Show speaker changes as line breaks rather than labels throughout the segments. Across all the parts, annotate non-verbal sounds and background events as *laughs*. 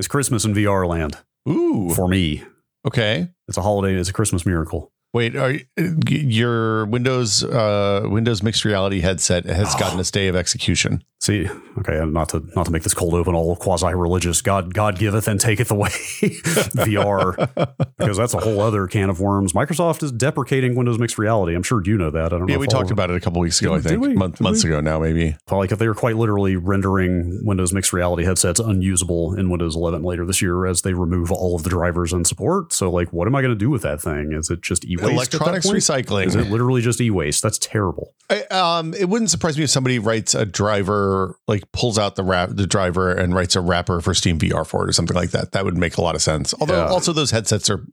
It's Christmas in VR land
Ooh.
for me.
Okay.
It's a holiday. It's a Christmas miracle.
Wait, are you- your Windows uh, Windows mixed reality headset has gotten a stay of execution?
See, okay, and not to not to make this cold open all quasi religious. God God giveth and taketh away *laughs* VR because that's a whole other can of worms. Microsoft is deprecating Windows mixed reality. I'm sure you know that. I don't.
Yeah, we talked about it a couple weeks ago. I
Did- did
think
we?
Month, months
we?
ago now, maybe.
Like if they were quite literally rendering Windows mixed reality headsets unusable in Windows 11 later this year as they remove all of the drivers and support. So, like, what am I going to do with that thing? Is it just e-waste?
Electronics recycling.
Is it literally just e-waste? That's terrible.
I, um, it wouldn't surprise me if somebody writes a driver, like pulls out the wrap, the driver, and writes a wrapper for Steam VR for it or something like that. That would make a lot of sense. Although,
Yeah.
also those headsets are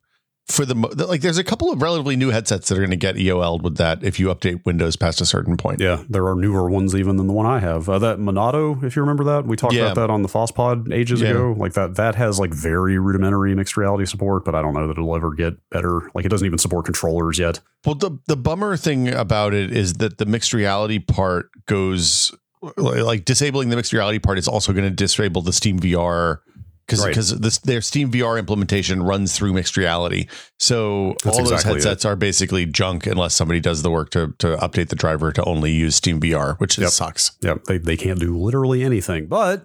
for the like. There's a couple of relatively new headsets that are going to get EOL'd with that if you update Windows past a certain point.
Yeah, there are newer ones even than the one I have. Uh, that Monado, if you remember that, we talked
Yeah.
about that on the FossPod ages
Yeah.
ago. Like that, that has like very rudimentary mixed reality support, but I don't know that it'll ever get better. Like it doesn't even support controllers yet.
Well, the the bummer thing about it is that the mixed reality part goes like disabling the mixed reality part is also going to disable the Steam VR because
Right.
because this their Steam VR implementation runs through mixed reality. So
That's
all those
exactly
headsets are basically junk unless somebody does the work to to update the driver to only use Steam VR, which
Yep.
sucks.
Yeah, they they can't do literally anything. But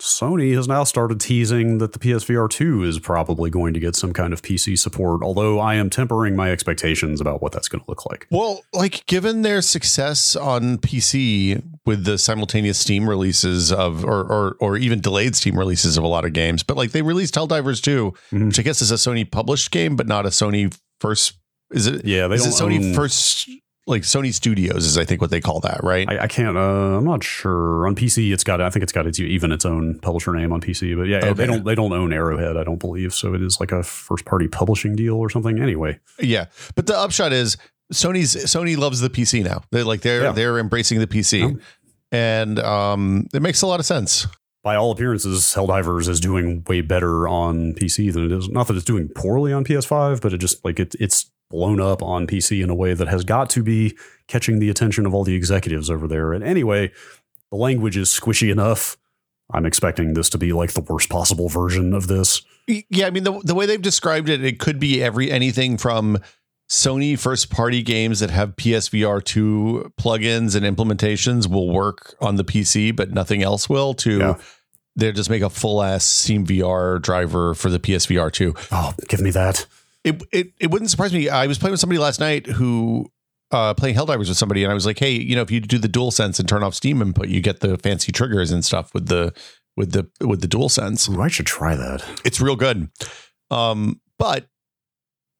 Sony has now started teasing that the PSVR 2 is probably going to get some kind of PC support, although I am tempering my expectations about what that's going to look like.
Well, like given their success on PC with the simultaneous Steam releases of, or or, or even delayed Steam releases of a lot of games, but like they released Helldivers 2,
Mhm.
which I guess is a Sony published game, but not a Sony first. Is it?
Yeah, they
is it Sony
own-
first? Like Sony Studios is, I think, what they call that, right?
I, I can't. Uh, I'm not sure. On PC, it's got. I think it's got its even its own publisher name on PC. But yeah,
Okay.
they don't. They don't own Arrowhead. I don't believe. So it is like a first party publishing deal or something. Anyway,
yeah, but the upshot is Sony's Sony loves the PC now. They're like they're
Yeah.
they're embracing the PC,
Yeah.
and um, it makes a lot of sense.
by all appearances, Helldivers is doing way better on PC than it is. Not that it's doing poorly on PS5, but it just like it, it's blown up on PC in a way that has got to be catching the attention of all the executives over there. And anyway, the language is squishy enough. I'm expecting this to be like the worst possible version of this.
Yeah, I mean the the way they've described it, it could be every anything from Sony first party games that have PSVR two plugins and implementations will work on the PC, but nothing else will. To
Yeah.
they just make a full ass Steam VR driver for the PSVR two.
Oh, give me that.
It it it wouldn't surprise me. I was playing with somebody last night who. Uh, playing Helldivers with somebody, and I was like, "Hey, you know, if you do the Dual Sense and turn off Steam input, you get the fancy triggers and stuff with the with the with the Dual Sense."
Ooh, I should try that.
it's real good. Um, but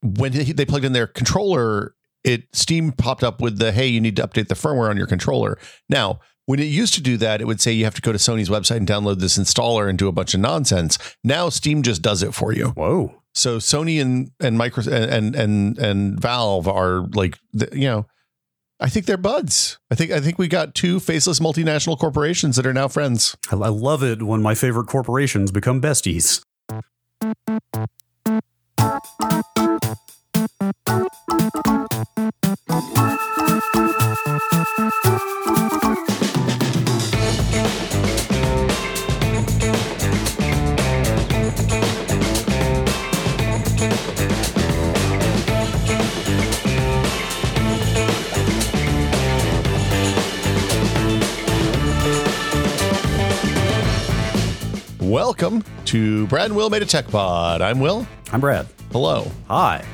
when they they plugged in their controller, it Steam popped up with the hey, you need to update the firmware on your controller. Now, when it used to do that, it would say you have to go to Sony's website and download this installer and do a bunch of nonsense. Now Steam just does it for you.
Whoa.
So Sony and and Micro and and and Valve are like you know. I think they're buds. I think I think we got two faceless multinational corporations that are now friends.
I, I love it when my favorite corporations become besties.
Welcome to Brad and Will Made a Tech Pod. I'm Will.
I'm Brad.
Hello.
Hi.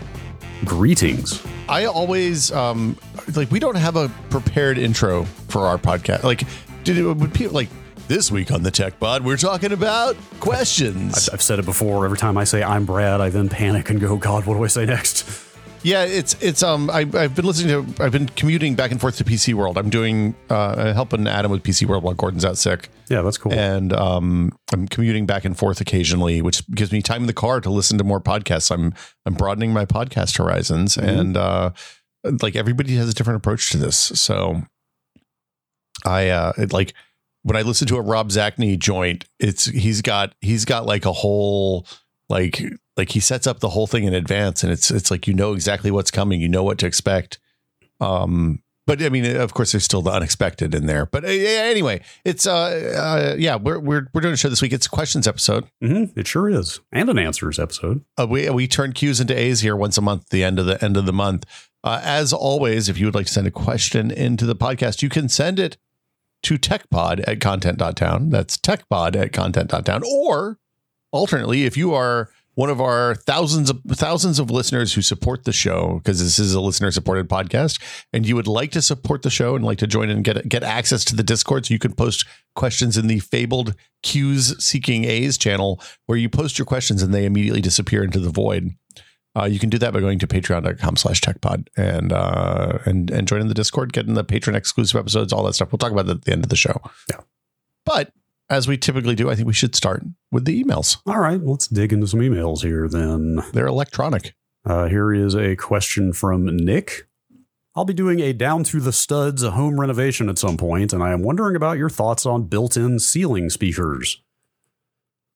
Greetings.
I always um like we don't have a prepared intro for our podcast. Like did it would people like this week on the Tech Pod we're talking about questions.
I've said it before. Every time I say I'm Brad, I then panic and go, God, what do I say next?
Yeah, it's it's um I I've been listening to I've been commuting back and forth to PC World. I'm doing uh helping Adam with PC World while Gordon's out sick.
Yeah, that's cool.
And um I'm commuting back and forth occasionally, which gives me time in the car to listen to more podcasts. I'm I'm broadening my podcast horizons
Mhm.
and uh like everybody has a different approach to this. So I uh it, like when I listen to a Rob Zacny joint, it's he's got he's got like a whole like like he sets up the whole thing in advance and it's it's like you know exactly what's coming, you know what to expect. Um but I mean, of course, there's still the unexpected in there. But uh, anyway, it's uh, uh, yeah, we're we're we're doing a show this week. It's a questions episode.
Mm-hmm. It sure is, and an answers episode.
Uh, we we turn Q's into A's here once a month, at the end of the end of the month. Uh, as always, if you would like to send a question into the podcast, you can send it to techpod at content.town. That's techpod at content.town. Or alternately, if you are one of our thousands of thousands of listeners who support the show because this is a listener supported podcast and you would like to support the show and like to join and get get access to the discord so you can post questions in the fabled Q's seeking A's channel where you post your questions and they immediately disappear into the void. Uh, you can do that by going to patreon.com slash techpod and uh and and joining the discord getting the patron exclusive episodes all that stuff. We'll talk about that at the end of the show.
Yeah.
but as we typically do i think we should start with the emails
All right, let's dig into some emails here then.
they're electronic
Uh, here is a question from Nick. I'll be doing a down to the studs home renovation at some point, and I am wondering about your thoughts on built in ceiling speakers.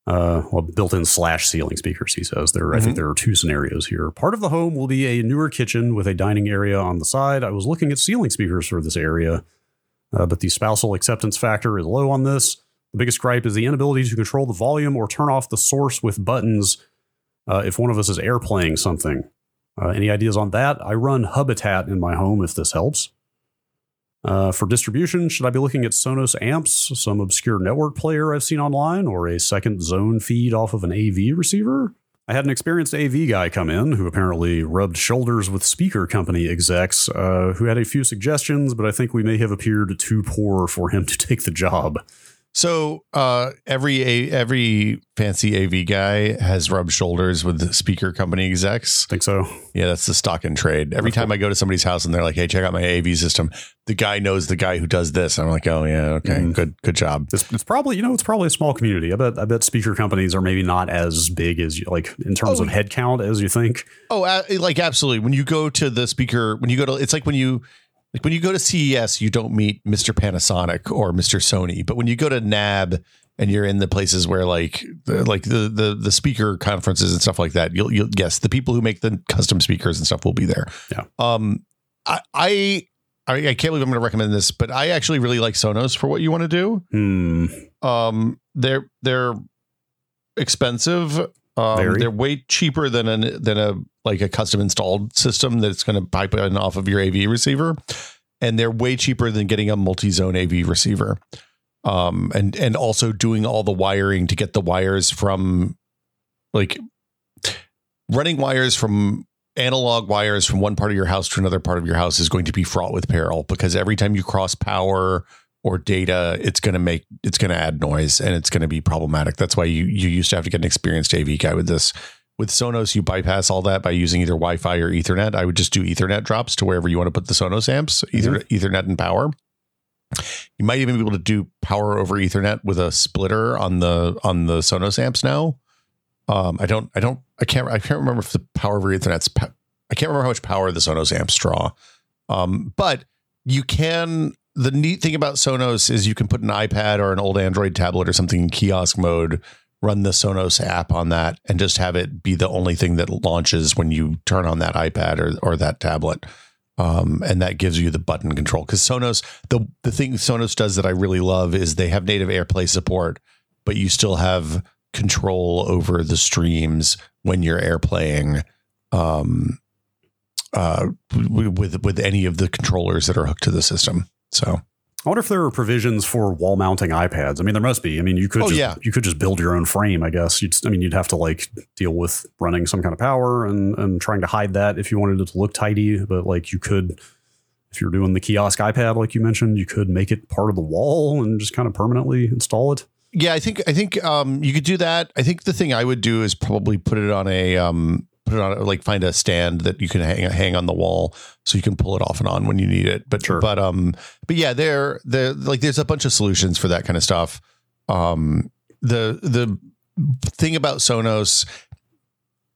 Uh, well, built in slash ceiling speakers, he says. There, I think there are two scenarios here. Part of the home will be a newer kitchen with a dining area on the side. I was looking at ceiling speakers for this area, uh, but the spousal acceptance factor is low on this. The biggest gripe is the inability to control the volume or turn off the source with buttons uh, if one of us is airplaying something. Uh, any ideas on that? I run Hubitat in my home if this helps. Uh, for distribution, should I be looking at Sonos amps, some obscure network player I've seen online, or a second zone feed off of an AV receiver? I had an experienced AV guy come in who apparently rubbed shoulders with speaker company execs uh, who had a few suggestions, but I think we may have appeared too poor for him to take the job.
So uh, every a, every fancy AV guy has rubbed shoulders with the speaker company execs.
Think so?
Yeah, that's the stock and trade. Every time I go to somebody's house and they're like, "Hey, check out my AV system," the guy knows the guy who does this. I'm like, "Oh yeah, okay,
Mm.
good good job."
It's, it's probably you know it's probably a small community. I bet I bet speaker companies are maybe not as big as you like in terms
Oh,
of head count as you think.
Oh, uh, like absolutely. When you go to the speaker, when you go to, it's like when you like when you go to CES, you don't meet Mr. Panasonic or Mr. Sony, but when you go to NAB and you're in the places where like the, like the the the speaker conferences and stuff like that, you'll you'll yes, the people who make the custom speakers and stuff will be there.
Yeah.
Um, I I I, I can't believe I'm going to recommend this, but I actually really like Sonos for what you want to do.
Hmm.
Um, they're they're expensive. Um, they're way cheaper than an than a like a custom installed system that's going to pipe in off of your AV receiver, and they're way cheaper than getting a multi zone AV receiver. Um, and and also doing all the wiring to get the wires from like running wires from analog wires from one part of your house to another part of your house is going to be fraught with peril because every time you cross power or data, it's going to make it's going to add noise and it's going to be problematic. That's why you you used to have to get an experienced AV guy with this. With Sonos, you bypass all that by using either Wi-Fi or Ethernet. I would just do Ethernet drops to wherever you want to put the Sonos amps, either Ethernet and power. You might even be able to do power over Ethernet with a splitter on the on the Sonos amps now. Um, I don't, I don't, I can't, I can't remember if the power over Ethernet's. I can't remember how much power the Sonos amps draw. Um, but you can. The neat thing about Sonos is you can put an iPad or an old Android tablet or something in kiosk mode, run the Sonos app on that, and just have it be the only thing that launches when you turn on that iPad or or that tablet. Um, and that gives you the button control because Sonos the the thing Sonos does that I really love is they have native AirPlay support, but you still have control over the streams when you're airplaying um, uh, with with any of the controllers that are hooked to the system. So
I wonder if there are provisions for wall mounting iPads. I mean, there must be. I mean, you could
Oh,
just,
yeah.
you could just build your own frame. I guess. You'd, I mean, you'd have to like deal with running some kind of power and and trying to hide that if you wanted it to look tidy. But like you could, if you're doing the kiosk iPad, like you mentioned, you could make it part of the wall and just kind of permanently install it.
yeah, I think I think um, you could do that. I think the thing I would do is probably put it on a um, put it on like find a stand that you can hang hang on the wall so you can pull it off and on when you need it. But
Sure.
but um but yeah, there there like there's a bunch of solutions for that kind of stuff. Um the the thing about Sonos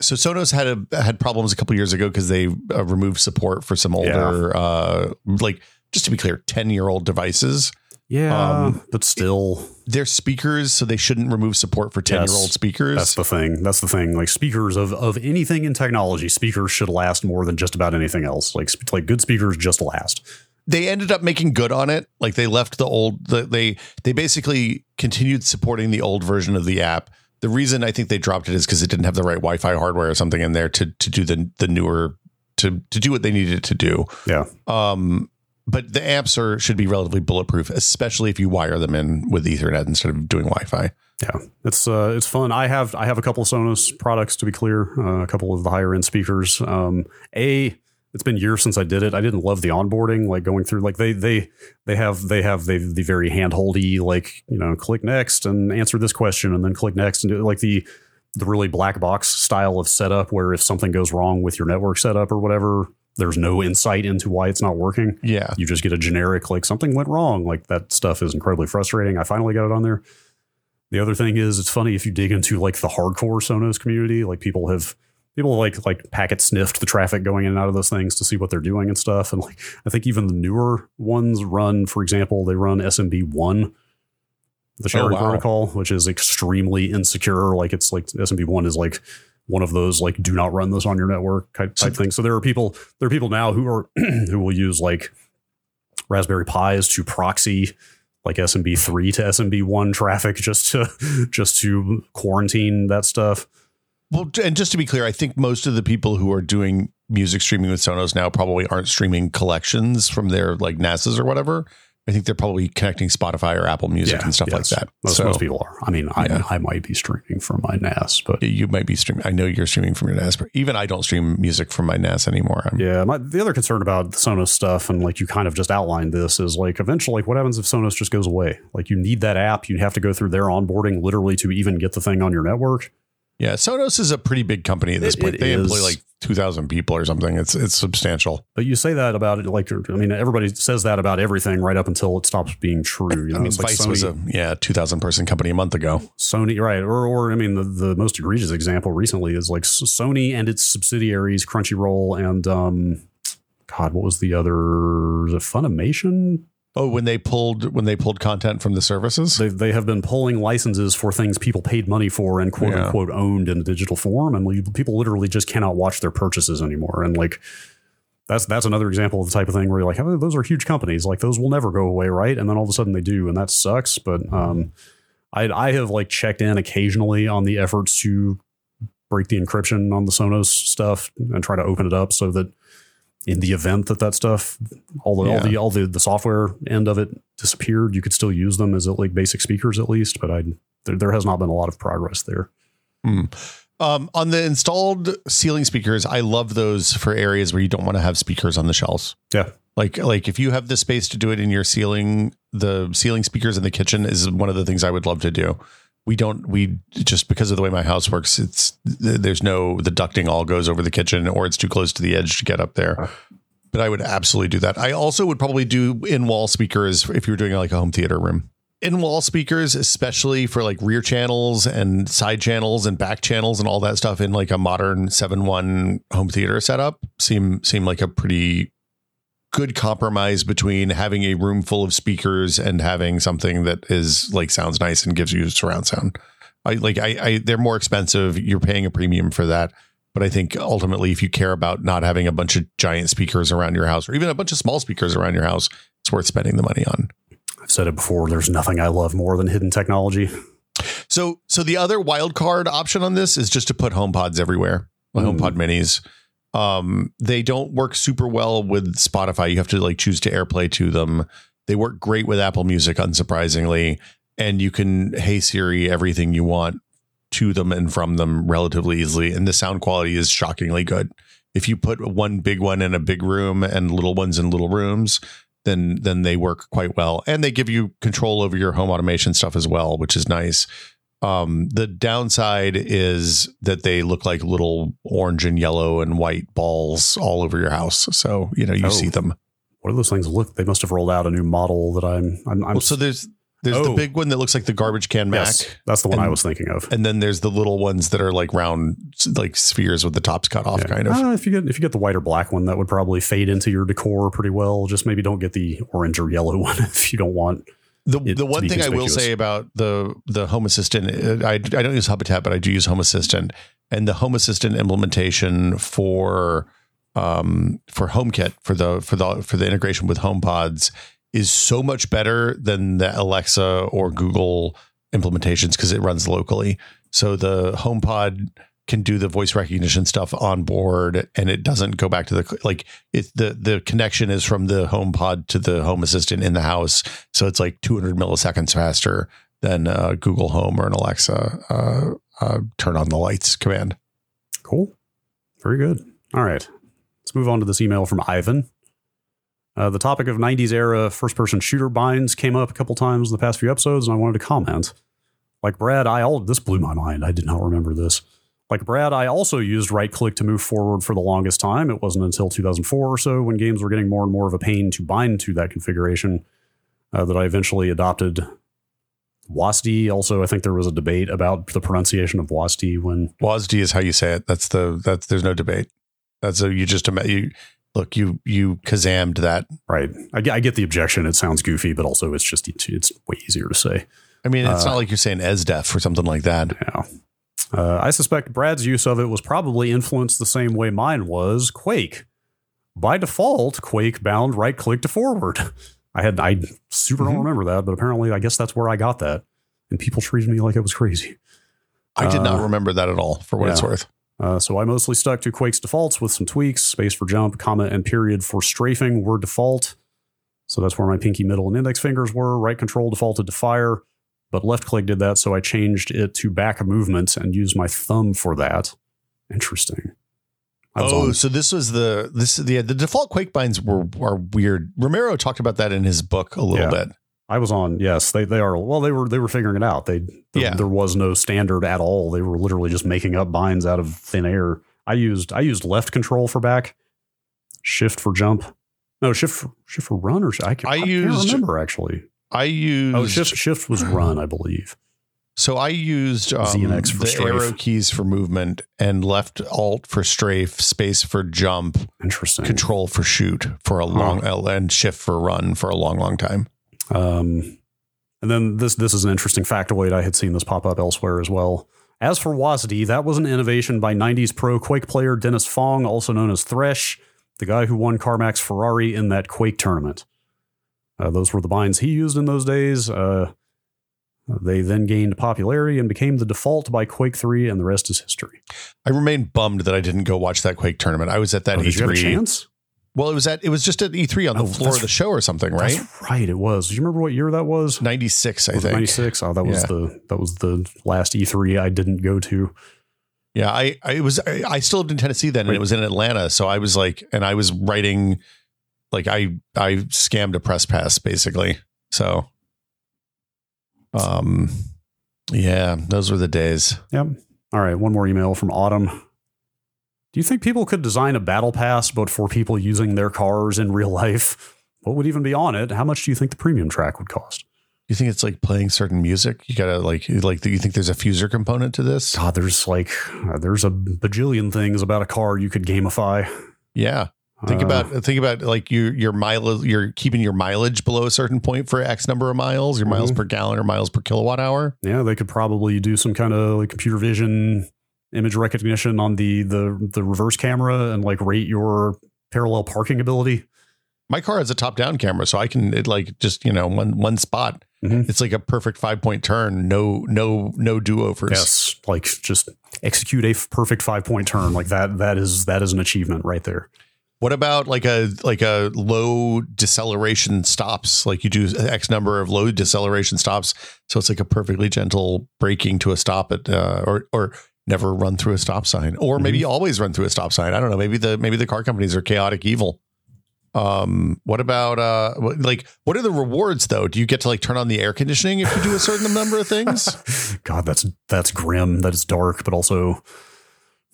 so Sonos had a had problems a couple years ago because they uh, removed support for some older uh like just to be clear 10 year old devices
Yeah,
Um,
but still,
they're speakers, so they shouldn't remove support for 10 year old speakers.
that's the thing. That's the thing. Like speakers of of anything in technology, speakers should last more than just about anything else. Like sp- like good speakers just last.
they ended up making good on it. Like they left the old the, they they basically continued supporting the old version of the app. The reason I think they dropped it is because it didn't have the right Wi-Fi hardware or something in there to to do the the newer to to do what they needed to do.
Yeah.
Um, but the amps are should be relatively bulletproof, especially if you wire them in with Ethernet instead of doing Wi-Fi.
Yeah, it's uh, it's fun. I have I have a couple of Sonos products to be clear, uh, a couple of the higher end speakers. Um, a it's been years since I did it. I didn't love the onboarding, like going through like they they they have they have they the very handholdy like you know click next and answer this question and then click next and do like the the really black box style of setup where if something goes wrong with your network setup or whatever, there's no insight into why it's not working.
Yeah,
You just get a generic like something went wrong. Like that stuff is incredibly frustrating. I finally got it on there. The other thing is it's funny if you dig into like the hardcore Sonos community, like people have people like like packet sniffed the traffic going in and out of those things to see what they're doing and stuff. And like I think even the newer ones run, for example, they run SMB one, the oh, sharing
wow.
protocol, which is extremely insecure. Like it's like SMB one is like one of those like do not run this on your network type, type things. So there are people there are people now who are *clears throat* who will use like Raspberry Pis to proxy like SMB three to SMB one traffic just to *laughs* just to quarantine that stuff.
Well, and just to be clear, I think most of the people who are doing music streaming with Sonos now probably aren't streaming collections from their like NASs or whatever. I think they're probably connecting Spotify or Apple Music
Yeah,
and stuff
yes.
like that.
Most,
so
most people are. I mean, I,
Yeah.
I might be streaming from my NAS, but
you might be streaming. I know you're streaming from your NAS, but even I don't stream music from my NAS anymore. I'm,
Yeah, my, the other concern about the Sonos stuff, and like you kind of just outlined this, is like eventually, like what happens if Sonos just goes away? Like you need that app, you have to go through their onboarding literally to even get the thing on your network.
Yeah, Sonos is a pretty big company at this
It-
point.
it
they employ like two thousand people or something. It's it's substantial.
But you say that about it, like I mean, everybody says that about everything right up until it stops being true. You know,
I mean,
it's like Sony,
was a yeah two thousand person company a month ago.
Sony, right? Or, or I mean, the, the most egregious example recently is like Sony and its subsidiaries, Crunchyroll, and um, God, what was the other? Is it Funimation?
Oh, when they pulled when they pulled content from the services.
They, they have been pulling licenses for things people paid money for and quote
Yeah.
unquote owned in digital form, and people literally just cannot watch their purchases anymore. And like that's that's another example of the type of thing where you're like, oh, those are huge companies, like those will never go away, right? And then all of a sudden they do, and that sucks. But um, I I have like checked in occasionally on the efforts to break the encryption on the Sonos stuff and try to open it up so that in the event that that stuff all the all the all the, the software end of it disappeared you could still use them as like basic speakers at least but i there, there has not been a lot of progress there
Um, on the installed ceiling speakers, I love those for areas where you don't want to have speakers on the shelves.
yeah
Like like if you have the space to do it in your ceiling, the ceiling speakers in the kitchen is one of the things I would love to do. We don't we just because of the way my house works, it's there's no the ducting all goes over the kitchen or it's too close to the edge to get up there. Uh-huh. But I would absolutely do that. I also would probably do in wall speakers if you were doing like a home theater room. In wall speakers, especially for like rear channels and side channels and back channels and all that stuff in like a modern 7-1 home theater setup seem seem like a pretty good compromise between having a room full of speakers and having something that is like sounds nice and gives you surround sound. I like I, I they're more expensive. You're paying a premium for that. But I think ultimately if you care about not having a bunch of giant speakers around your house or even a bunch of small speakers around your house, it's worth spending the money on.
i've said it before there's nothing i love more than hidden technology
So so the other wild card option on this is just to put HomePods everywhere. Like
Mm.
HomePod minis. Um, they don't work super well with Spotify. You have to like choose to AirPlay to them. They work great with Apple Music, unsurprisingly, and you can Hey Siri everything you want to them and from them relatively easily. And the sound quality is shockingly good. If you put one big one in a big room and little ones in little rooms, then then they work quite well. And they give you control over your home automation stuff as well, which is nice. Um, the downside is that they look like little orange and yellow and white balls all over your house. So you know you
Oh.
see them.
what do those things look they must have rolled out a new model that i'm i'm, I'm
Well, so there's there's the
Oh.
big one that looks like the garbage can Mac,
yes, that's the one i was thinking of
and then there's the little ones that are like round, like spheres with the tops cut off,
Yeah.
kind of.
Uh, if you get if you get the white or black one, that would probably fade into your decor pretty well. Just maybe don't get the orange or yellow *laughs* one if you don't want.
The
it
the one thing I will say about the the Home Assistant, uh, I I don't use Hubitat, but I do use Home Assistant, and the Home Assistant implementation for um, for HomeKit for the for the for the integration with HomePods is so much better than the Alexa or Google implementations because it runs locally. So the HomePod can do the voice recognition stuff on board and it doesn't go back to the like it the the connection is from the home pod to the Home Assistant in the house. So it's like 200 milliseconds faster than uh, Google Home or an Alexa uh, uh, turn on the lights command.
Cool. Very good. All right. Let's move on to this email from Ivan. Uh, the topic of 90s era first person shooter binds came up a couple times in the past few episodes, and I wanted to comment. Like Brad, I all this blew my mind. I did not remember this. Like Brad, I also used right click to move forward for the longest time. It wasn't until 2004 or so when games were getting more and more of a pain to bind to that configuration uh, that I eventually adopted WASD. Also, I think there was a debate about the pronunciation of WASD when
WASD is how you say it. That's the that's there's no debate. That's a you just you look you you kazammed that
right. I, I get the objection. It sounds goofy, but also it's just it's way easier to say.
I mean, it's
Uh,
not like you're saying ESDEF or something like that.
Yeah. Uh, I suspect Brad's use of it was probably influenced the same way mine was Quake. By default, Quake bound right click to forward. *laughs* I had I super
Mhm.
don't remember that, but apparently I guess that's where I got that. And people treated me like I was crazy.
I did not
Uh,
remember that at all. For what it's worth.
Uh, so I mostly stuck to Quake's defaults with some tweaks. Space for jump, comma, and period for strafing were default. So that's where my pinky, middle, and index fingers were. Right control defaulted to fire, but left click did that. So I changed it to back movement and used my thumb for that. Interesting.
Oh,
on-
so this was the this the the default Quake binds were are weird. Romero talked about that in his book a little
Yeah.
bit.
I was on. Yes, they they are. Well, they were they were figuring it out. They there,
Yeah.
there was no standard at all. They were literally just making up binds out of thin air. I used I used left control for back, shift for jump. No, shift for, shift for run or I, can,
I
I,
used-
can't remember actually.
I used
Oh, shift shift was run, I believe.
so I used um,
Z and X for
the
strafe.
arrow keys for movement and left alt for strafe, space for jump,
Interesting.
control for shoot for a long and shift for run for a long long time.
Um, and then this this is an interesting factoid. I had seen this pop up elsewhere as well. As for WASD, that was an innovation by 90s pro Quake player Dennis Fong, also known as Thresh, the guy who won Carmack's Ferrari in that Quake tournament. Uh, those were the binds he used in those days. Uh, they then gained popularity and became the default by Quake 3, and the rest is history.
I remain bummed that I didn't go watch that Quake tournament. I was at that
Oh, did you have a
E3.
chance?
Well, it was at it was just at E3 on the
Oh,
floor of the show or something, right?
Right. It was. Do you remember what year that was?
96, I
Was
think.
96. Oh, that was
Yeah.
the that was the last E3 I didn't go to.
Yeah, I, I was I, I still lived in Tennessee then, and it was in Atlanta. So I was like, and I was writing, like I I scammed a press pass basically. So, um, yeah, those were the days.
Yep. All right. One more email from Autumn. Do you think people could design a battle pass, but for people using their cars in real life? What would even be on it? How much do you think the premium track would cost?
You think it's like playing certain music? You gotta like like you think there's a fuser component to this?
God, there's like uh, there's a bajillion things about a car you could gamify.
Yeah. Think
Uh,
about think about like your your mileage. You're keeping your mileage below a certain point for X number of miles. Your miles
Mhm.
per gallon or miles per kilowatt hour.
yeah, they could probably do some kind of like computer vision image recognition on the the the reverse camera and like rate your parallel parking ability.
My car has a top down camera, so I can it like just you know one one spot.
Mhm.
It's like a perfect five point turn. No no no do overs.
Yes, like just execute a f- perfect five point turn like that. That is that is an achievement right there.
What about like a like a low deceleration stops? Like you do X number of low deceleration stops, so it's like a perfectly gentle braking to a stop at uh, or or never run through a stop sign, or maybe
Mm-hmm.
always run through a stop sign. I don't know. Maybe the maybe the car companies are chaotic evil. Um, what about uh, like what are the rewards though? Do you get to like turn on the air conditioning if you do a certain number of things? *laughs*
God, that's that's grim. That is dark, but also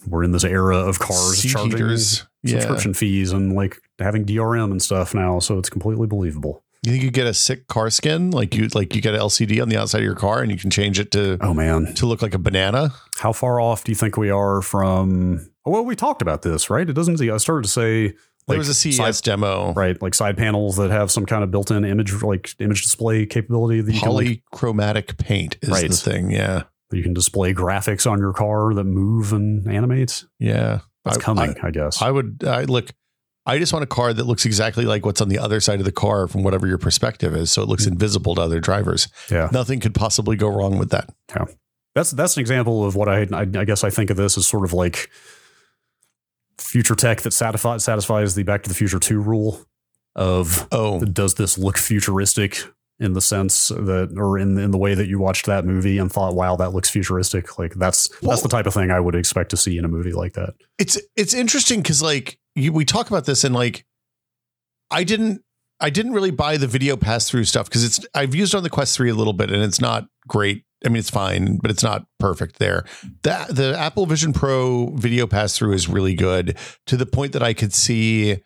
we're in this era of cars
Seat
charging
heaters. Yeah.
subscription fees and like having DRM and stuff now, so it's completely believable.
You think you get a sick car skin? Like you like you get an LCD on the outside of your car and you can change it to
Oh man,
to look like a banana?
how far off do you think we are from? oh, Well, we talked about this, right? It doesn't. I started to say
There was a CES
side-
demo.
right? Like side panels that have some kind of built-in image, like image display capability that you can like,
Polychromatic paint is
Right.
the thing. Yeah.
You can display graphics on your car that move and animate.
Yeah.
That's
I-
coming, I, guess.
I would I look. I just want a car that looks exactly like what's on the other side of the car from whatever your perspective is, so it looks hmm. invisible to other drivers.
yeah.
Nothing could possibly go wrong with that.
Yeah, that's that's an example of what I, I I guess I think of this as sort of like future tech that satisfies satisfies the Back to the Future two rule of
Oh,
does this look futuristic in the sense that or in in the way that you watched that movie and thought wow that looks futuristic like that's
Well-
that's the type of thing I would expect to see in a movie like that.
it's it's interesting because like you, we talk about this and like I didn't I didn't really buy the video pass through stuff because it's I've used on the Quest three a little bit and it's not great. I mean, it's fine, but it's not perfect there. that the Apple Vision Pro video pass through is really good to the point that I could see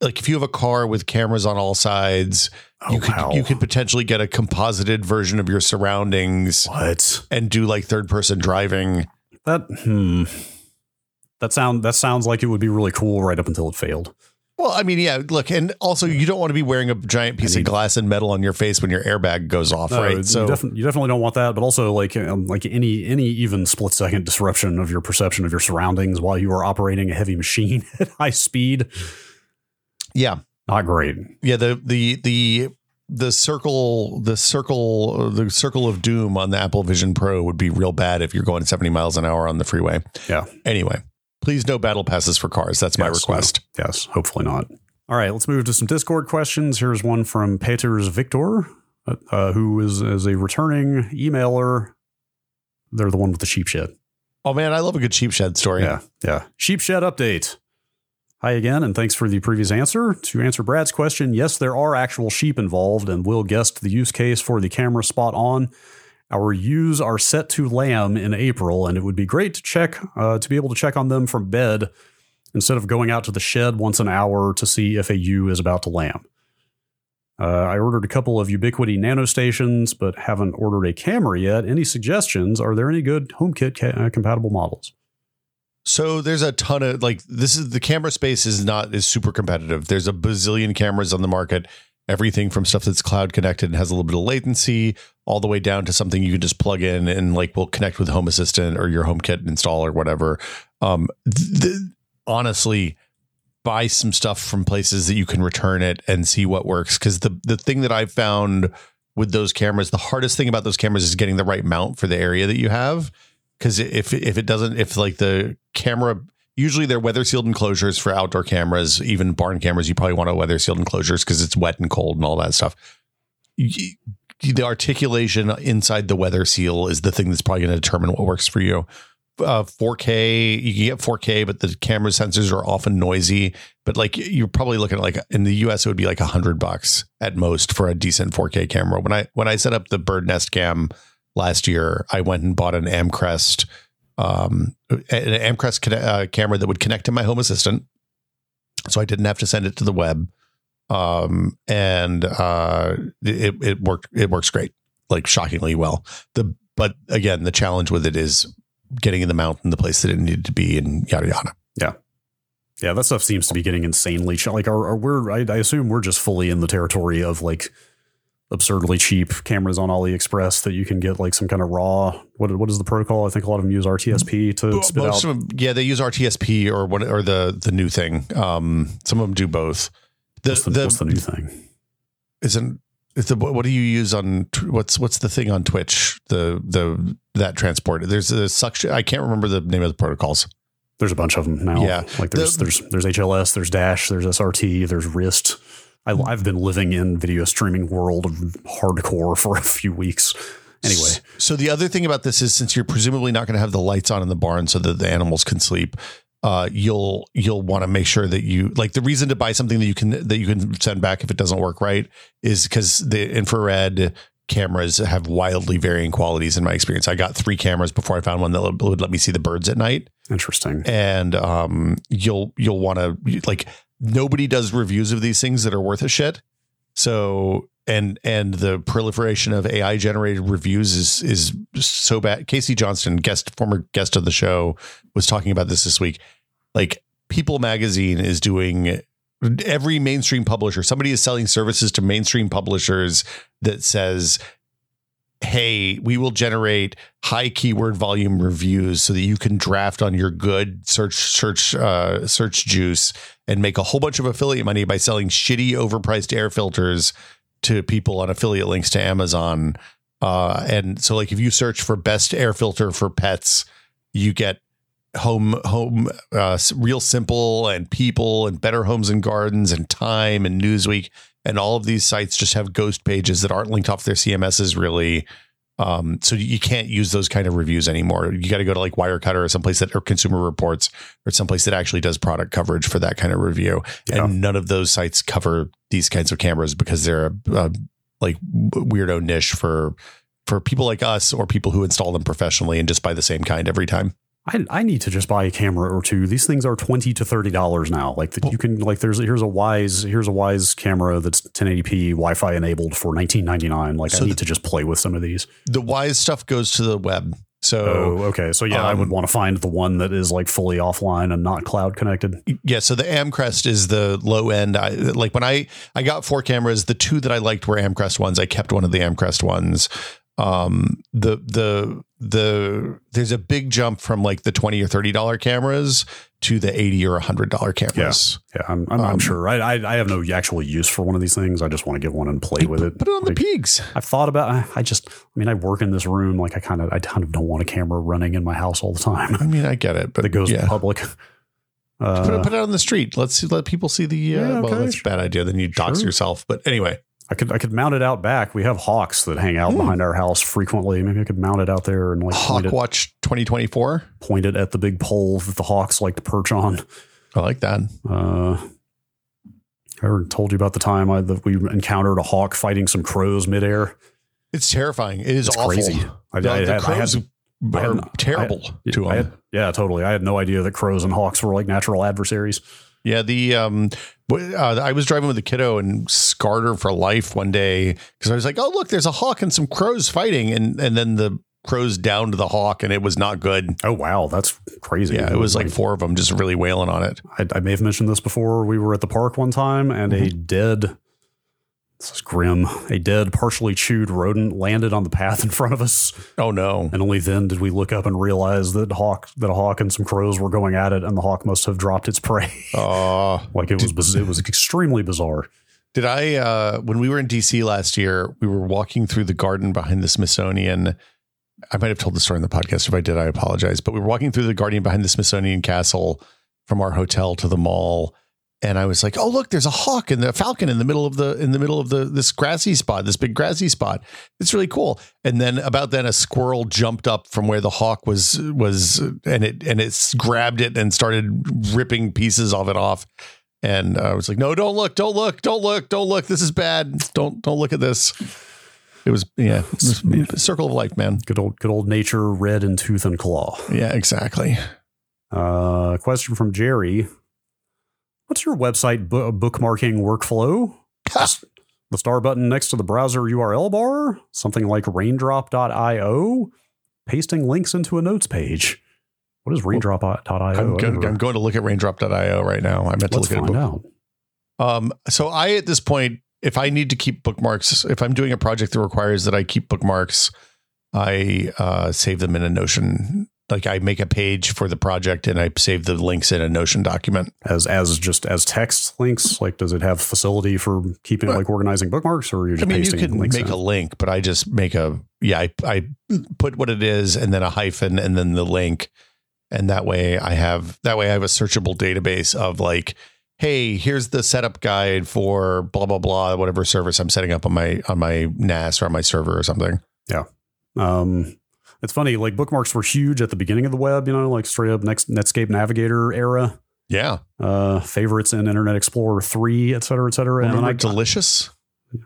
like if you have a car with cameras on all sides,
Oh
you could
wow.
you could potentially get a composited version of your surroundings
what?
and do like third person driving.
That hmm. That sound that sounds like it would be really cool right up until it failed.
Well, I mean, yeah, look, and also you don't want to be wearing a giant piece of glass and metal on your face when your airbag goes off,
No,
right?
you,
So
defi- you definitely don't want that, but also like um, like any any even split second disruption of your perception of your surroundings while you are operating a heavy machine *laughs* at high speed,
yeah,
not great.
yeah, the the the the circle the circle the circle of doom on the Apple Vision Pro would be real bad if you're going 70 miles an hour on the freeway.
Yeah.
Anyway, please no battle passes for cars. That's my request.
no. Yes, hopefully not. All right, let's move to some Discord questions. Here's one from Peters Victor, uh, uh, who is, is a returning emailer. They're the one with the sheep shed.
Oh man, I love a good sheep shed story.
Yeah, yeah. Sheep shed update. Hi again, and thanks for the previous answer. To answer Brad's question, yes, there are actual sheep involved, and Will guessed the use case for the camera spot on. Our ewes are set to lamb in April, and it would be great to check uh, to be able to check on them from bed instead of going out to the shed once an hour to see if a ewe is about to lamb. Uh, I ordered a couple of Ubiquiti nano stations, but haven't ordered a camera yet. Any suggestions? Are there any good HomeKit ca- uh, compatible models?
So there's a ton of like this is the camera space is not is super competitive. There's a bazillion cameras on the market. Everything from stuff that's cloud connected and has a little bit of latency, all the way down to something you can just plug in and like will connect with Home Assistant or your HomeKit install or whatever. Um, th- honestly, buy some stuff from places that you can return it and see what works. Because the the thing that I've found with those cameras, the hardest thing about those cameras is getting the right mount for the area that you have. Because if if it doesn't, if like the camera, usually they're weather sealed enclosures for outdoor cameras, even barn cameras, you probably want a weather sealed enclosures because it's wet and cold and all that stuff. Y- The articulation inside the weather seal is the thing that's probably going to determine what works for you. Uh, 4K, you can get 4K, but the camera sensors are often noisy. But like you're probably looking at like in the US, it would be like a hundred bucks at most for a decent 4K camera. When I when I set up the Bird Nest Cam last year, I went and bought an Amcrest, um, an Amcrest conne- uh, camera that would connect to my Home Assistant, so I didn't have to send it to the web. Um, and uh, it it worked. It works great, like shockingly well. The but again, the challenge with it is getting in the mount in the place that it needed to be, and yada yada.
Yeah, Yeah, that stuff seems to be getting insanely ch- like. Are we're I, I assume we're just fully in the territory of like absurdly cheap cameras on AliExpress that you can get like some kind of raw. What what is the protocol? I think a lot of them use RTSP to spit out.
them, yeah, they use RTSP or what or the the new thing. Um, some of them do both. The
what's, the,
the,
what's the new thing?
isn't is the what do you use on what's what's the thing on Twitch the the that transport there's a suction I can't remember the name of the protocols
There's a bunch of them now.
Yeah.
like there's
The-
there's there's HLS, there's Dash, there's SRT, there's RIST. I, I've been living in video streaming world of hardcore for a few weeks. Anyway,
so the other thing about this is since you're presumably not going to have the lights on in the barn so that the animals can sleep uh, you'll you'll want to make sure that you like the reason to buy something that you can that you can send back if it doesn't work right is because the infrared cameras have wildly varying qualities in my experience. I got three cameras before I found one that would let me see the birds at night.
interesting.
and um, you'll you'll want to like nobody does reviews of these things that are worth a shit. So and and the proliferation of AI generated reviews is is so bad. Casey Johnston, guest former guest of the show, was talking about this this week. Like People Magazine is doing every mainstream publisher. Somebody is selling services to mainstream publishers that says hey, we will generate high keyword volume reviews so that you can draft on your good search search uh, search juice and make a whole bunch of affiliate money by selling shitty overpriced air filters to people on affiliate links to Amazon. Uh, and so like if you search for best air filter for pets, you get home home uh, real simple and people and better homes and gardens and time and newsweek and all of these sites just have ghost pages that aren't linked off their cms's really um, so you can't use those kind of reviews anymore. You got to go to like wirecutter or someplace that or consumer reports or someplace that actually does product coverage for that kind of review.
Yeah.
and none of those sites cover these kinds of cameras because they're a, a like weirdo niche for for people like us or people who install them professionally and just buy the same kind every time
I, I need to just buy a camera or two. These things are twenty to thirty dollars now. Like the, you can like there's here's a Wyze here's a Wyze camera that's 1080p Wi-Fi enabled for 19.99. Like
So
I need
the-
to just play with some of these.
the Wyze stuff goes to the web. So
Oh, okay. So yeah, I would
um,
want to find the one that is like fully offline and not cloud connected.
yeah, so the Amcrest is the low end. I like when I I got four cameras. The two that I liked were Amcrest ones. I kept one of the Amcrest ones. Um, the the the there's a big jump from like the twenty or thirty dollar cameras to the eighty or hundred dollar cameras.
Yeah, I'm, I'm, I'm
Um,
sure. I, I I have no actual use for one of these things. I just want to get one and play with it.
Put it on the
Like,
pigs.
I've thought about. I- I just. I mean, I work in this room. Like I kind of. I kind of don't want a camera running in my house all the time.
I mean, I get it, but
it goes
yeah.
public.
Put
Uh,
it, put it on the street. Let's see, let people see the. Uh,
Yeah,
Well, that's a bad idea. Then you dox
sure.
yourself. But anyway,
I could I could mount it out back. We have hawks that hang out
Hmm.
behind our house frequently. Maybe I could mount it out there and like point it,
Hawkwatch 2024.
point it at the big pole that the hawks like to perch on.
I like that.
Uh, I ever told you about the time I, that we encountered a hawk fighting some crows midair.
It's terrifying. It is
It's
awful.
crazy. I,
The,
I,
the
had- I had-
crows
I had-
are terrible to
I
them.
had- yeah, totally. I had no idea that crows and hawks were like natural adversaries.
Yeah, the um, uh, I was driving with the kiddo and scarred her for life one day because I was like, "Oh, look, there's a hawk and some crows fighting," and and then the crows downed the hawk, and it was not good.
Oh wow, that's crazy.
Yeah, it was like four of them just really wailing on it.
I, I may have mentioned this before. We were at the park one time, and a
Mm-hmm.
dead. This is grim. A dead, partially chewed rodent landed on the path in front of us,
Oh no!
and only then did we look up and realize that hawk, that a hawk and some crows were going at it, and the hawk must have dropped its prey.
Uh, *laughs*
like it was, biz- it was extremely bizarre.
did I uh, when we were in DC last year? We were walking through the garden behind the Smithsonian. I might have told the story in the podcast. If I did, I apologize. But we were walking through the garden behind the Smithsonian Castle from our hotel to the mall, and I was like, "Oh, look, there's a hawk and a falcon in the middle of the in the middle of the this grassy spot, this big grassy spot. It's really cool." And then about then, a squirrel jumped up from where the hawk was was, and it and it grabbed it and started ripping pieces of it off. And I was like, "No, don't look, don't look, don't look, don't look. This is bad. Don't don't look at this." It was yeah, it was circle of life, man.
Good old, good old nature, red in tooth and claw.
Yeah, exactly.
Uh, question from Jerry. What's your website bu- bookmarking workflow? *laughs* the star button next to the browser URL bar? Something like raindrop.io? Pasting links into a notes page. What is raindrop.io?
I'm, go- I'm going to look at raindrop.io right now. I meant to
Let's
look at
find
it.
out.
Um, so I at this point, if I need to keep bookmarks, if I'm doing a project that requires that I keep bookmarks, I uh, save them in a Notion. Like I make a page for the project and I save the links in a Notion document.
As as just as text links, like does it have facility for keeping
Well,
like organizing bookmarks, or are you
I
just
mean, you
pasting
can
links
make
in?
a link, but I just make a yeah. I I put what it is and then a hyphen and then the link, and that way I have that way I have a searchable database of like, hey, here's the setup guide for blah blah blah whatever service I'm setting up on my on my NAS or on my server or something. Yeah.
Um, it's funny, like bookmarks were huge at the beginning of the web, you know, like straight up next Netscape Navigator era.
Yeah,
Uh, favorites in Internet Explorer 3, et cetera, et cetera. And then
remember
I
del.icio.us.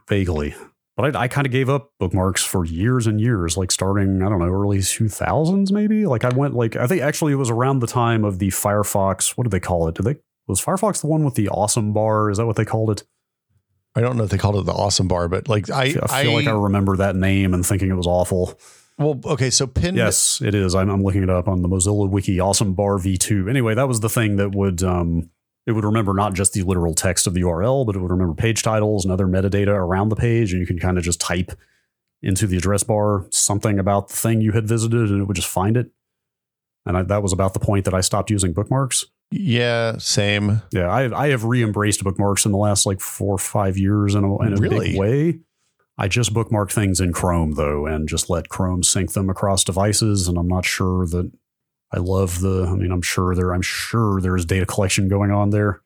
vaguely, but I, I kind of gave up bookmarks for years and years, like starting, I don't know, early 2000s, maybe. Like I went, like, I think actually it was around the time of the Firefox. What did they call it? Did they, was Firefox the one with the awesome bar? Is that what they called it?
I don't know if they called it the awesome bar, but like I
I feel, I feel like I remember that name and thinking it was awful.
Well okay. So pin
Yes, it is. I'm, I'm looking it up on the Mozilla Wiki. Awesome Bar V2. Anyway, that was the thing that would um, it would remember not just the literal text of the URL, but it would remember page titles and other metadata around the page, and you can kind of just type into the address bar something about the thing you had visited, and it would just find it. And I, that was about the point that I stopped using bookmarks.
Yeah, same.
Yeah, I I have re-embraced bookmarks in the last like four or five years in a, in a
Really?
big way. I just bookmark things in Chrome though, and just let Chrome sync them across devices. And I'm not sure that I love the. I mean, I'm sure there. I'm sure there's data collection going on there,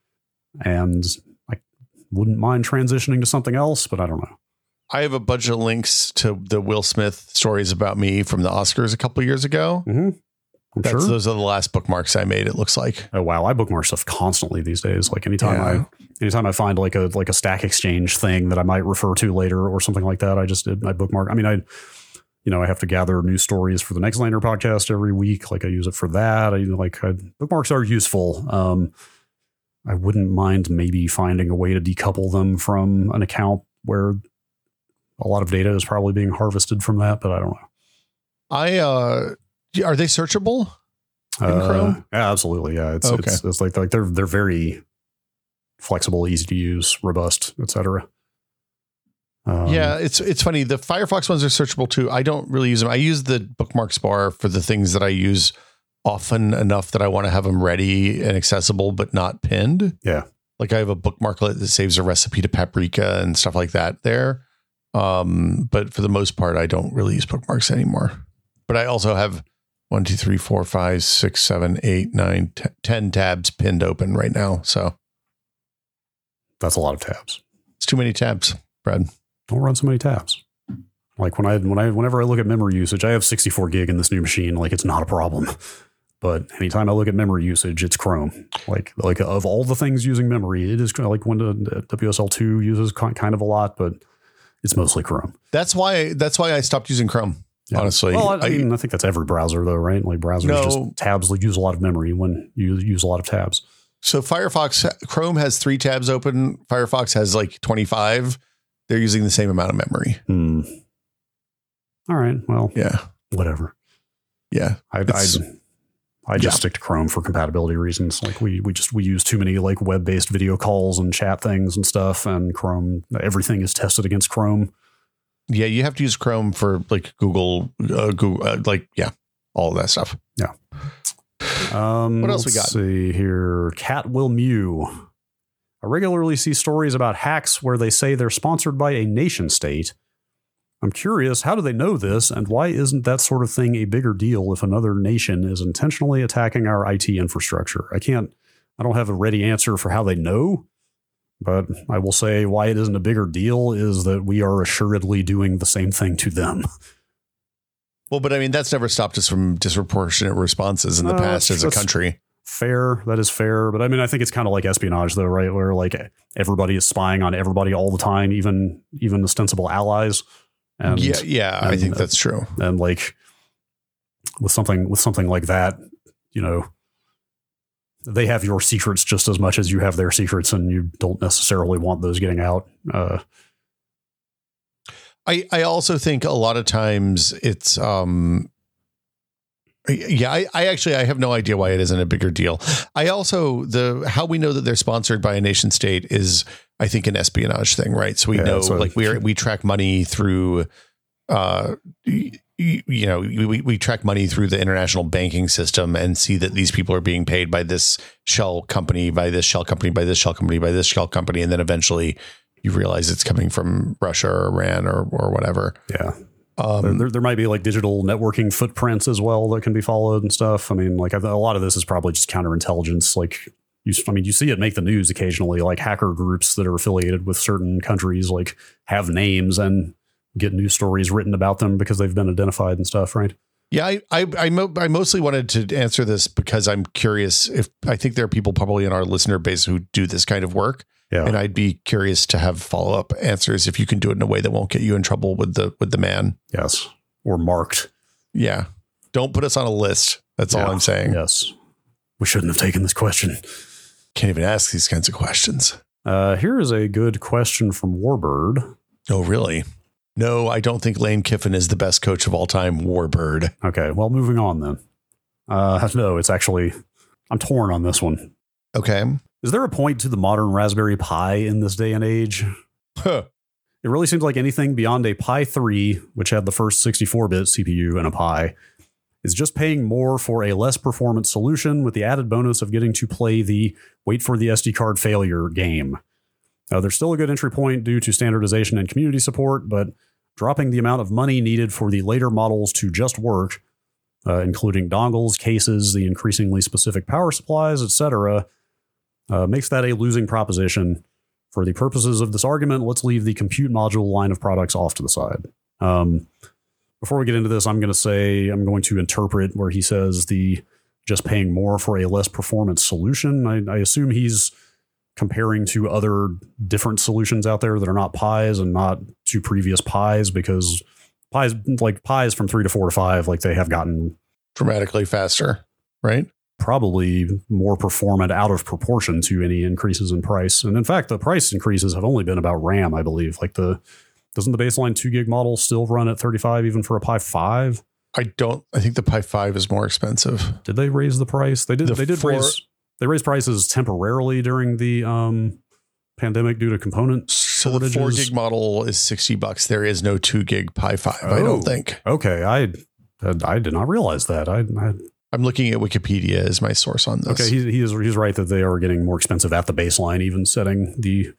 and I wouldn't mind transitioning to something else, but I don't know.
I have a bunch of links to the Will Smith stories about me from the Oscars a couple years ago.
Mm-hmm. I'm
That's,
sure.
Those are the last bookmarks I made. It looks like.
Oh wow, I bookmark stuff constantly these days. Like anytime
Yeah.
I anytime I find like a like a stack exchange thing that I might refer to later or something like that, I just did. I bookmark. I mean, I you know I have to gather new stories for the next Lander podcast every week. Like I use it for that. I like I, bookmarks are useful. Um, I wouldn't mind maybe finding a way to decouple them from an account where a lot of data is probably being harvested from that, but I don't know.
I uh, are they searchable? In
Uh,
Chrome?
Yeah, absolutely. Yeah, it's
Okay.
it's, it's like like they're they're very flexible, easy to use, robust, etc. Um,
yeah, it's it's funny. The Firefox ones are searchable too. I don't really use them. I use the bookmarks bar for the things that I use often enough that I want to have them ready and accessible, but not pinned.
Yeah.
like I have a bookmarklet that saves a recipe to paprika and stuff like that there. Um, but for the most part, I don't really use bookmarks anymore. But I also have one, two, three, four, five, six, seven, eight, nine, t- ten tabs pinned open right now. So
that's a lot of tabs.
it's too many tabs, Brad.
Don't run so many tabs. Like when I when I whenever I look at memory usage, I have 64 gig in this new machine. Like it's not a problem. *laughs* But anytime I look at memory usage, it's Chrome. Like like of all the things using memory, it is like when the WSL2 uses kind of a lot, but it's mostly Chrome.
That's why. That's why I stopped using Chrome.
Yeah.
Honestly,
Well, I, I mean, I think that's every browser, though, right? Like browsers,
No.
just tabs use a lot of memory when you use a lot of tabs.
So Firefox, Chrome has three tabs open. Firefox has like 25. They're using the same amount of memory.
Hmm. All right. Well,
Yeah.
whatever.
Yeah.
I I, I just
yeah.
stick to Chrome for compatibility reasons. Like we we just we use too many like web based video calls and chat things and stuff, and Chrome everything is tested against Chrome.
Yeah. You have to use Chrome for like Google, uh, Google, uh, like, yeah, all of that stuff. Yeah.
Um,
What else we got?
See here, Cat will mew. I regularly see stories about hacks where they say they're sponsored by a nation state. I'm curious, how do they know this, and why isn't that sort of thing a bigger deal if another nation is intentionally attacking our IT infrastructure? I can't, I don't have a ready answer for how they know, but I will say why it isn't a bigger deal is that we are assuredly doing the same thing to them. *laughs*
Well, but I mean, that's never stopped us from disproportionate responses in the past as a country.
fair. That is fair. But I mean, I think it's kind of like espionage, though, right? Where like everybody is spying on everybody all the time, even even ostensible allies. And
yeah. Yeah. I think that's true.
and like with something with something like that, you know, they have your secrets just as much as you have their secrets, and you don't necessarily want those getting out. Uh,
I, I also think a lot of times it's um yeah I, I actually I have no idea why it isn't a bigger deal. I also the how we know that they're sponsored by a nation state is I think an espionage thing, right? So we
Yeah,
know
so-
like we are we track money through uh y- y- you know we, we track money through the international banking system and see that these people are being paid by this shell company by this shell company by this shell company by this shell company and then eventually you realize it's coming from Russia or Iran or or whatever.
yeah, there,
Um,
there, there might be like digital networking footprints as well that can be followed and stuff. I mean, like a lot of this is probably just counterintelligence. Like, you, I mean, you see it make the news occasionally. Like hacker groups that are affiliated with certain countries, like have names and get news stories written about them because they've been identified and stuff. Right?
Yeah, I I I, mo- I mostly wanted to answer this because I'm curious if I think there are people probably in our listener base who do this kind of work,
Yeah.
and I'd be curious to have follow up answers if you can do it in a way that won't get you in trouble with the with the man.
yes. Or marked.
Yeah, don't put us on a list. That's all I'm saying.
Yes. We shouldn't have taken this question.
Can't even ask these kinds of questions.
Uh, here is a good question from Warbird.
Oh, really? No, I don't think Lane Kiffin is the best coach of all time. Warbird.
Okay, well, moving on then. Uh, *laughs* no, it's actually, I'm torn on this one.
Okay.
Is there a point to the modern Raspberry Pi in this day and age?
Huh.
it really seems like anything beyond a Pi 3, which had the first 64 bit CPU in a Pi, is just paying more for a less performance solution with the added bonus of getting to play the wait for the SD card failure game. Now, there's still a good entry point due to standardization and community support, but dropping the amount of money needed for the later models to just work, uh, including dongles, cases, the increasingly specific power supplies, etc., uh, makes that a losing proposition. For the purposes of this argument, let's leave the compute module line of products off to the side. Um, before we get into this, I'm going to say I'm going to interpret where he says the just paying more for a less performance solution. I, I assume he's comparing to other different solutions out there that are not pies and not to previous pies because pies like pies from three to four to five, like they have gotten
dramatically faster, right?
Probably more performant out of proportion to any increases in price. And in fact, the price increases have only been about RAM, I believe. Like the doesn't the baseline two gig model still run at 35 even for a Pi 5?
I don't I think the Pi 5 is more expensive.
Did they raise the price? They did
The
they did
four-
raise they raised prices temporarily during the um pandemic due to component
So the four
shortages.
gig model is 60 bucks. There is no two gig Pi 5, I
Oh.
don't think.
Okay, I I did not realize that. I, I
I'm looking at Wikipedia as my source on this.
okay. He, he is he's right that they are getting more expensive at the baseline, even setting the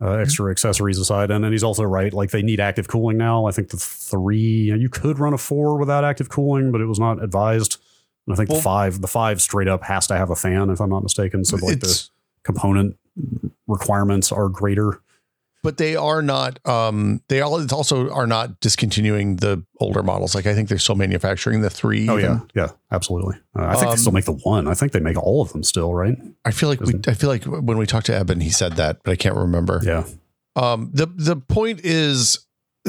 uh, extra accessories aside. And then he's also right, like they need active cooling now. I think the three you could run a four without active cooling, but it was not advised. And I think
Well-
the five the five straight up has to have a fan, if I'm not mistaken. So like the component requirements are greater.
but they are not um they all also are not discontinuing the older models. Like I think they're still manufacturing the 3
Oh
even.
yeah, yeah, absolutely. Uh, I think
Um,
they still make the one. I think they make all of them still, right?
I feel like we
Isn't-
I feel like when we talked to Eben he said that, but I can't remember.
Yeah.
Um, the the point is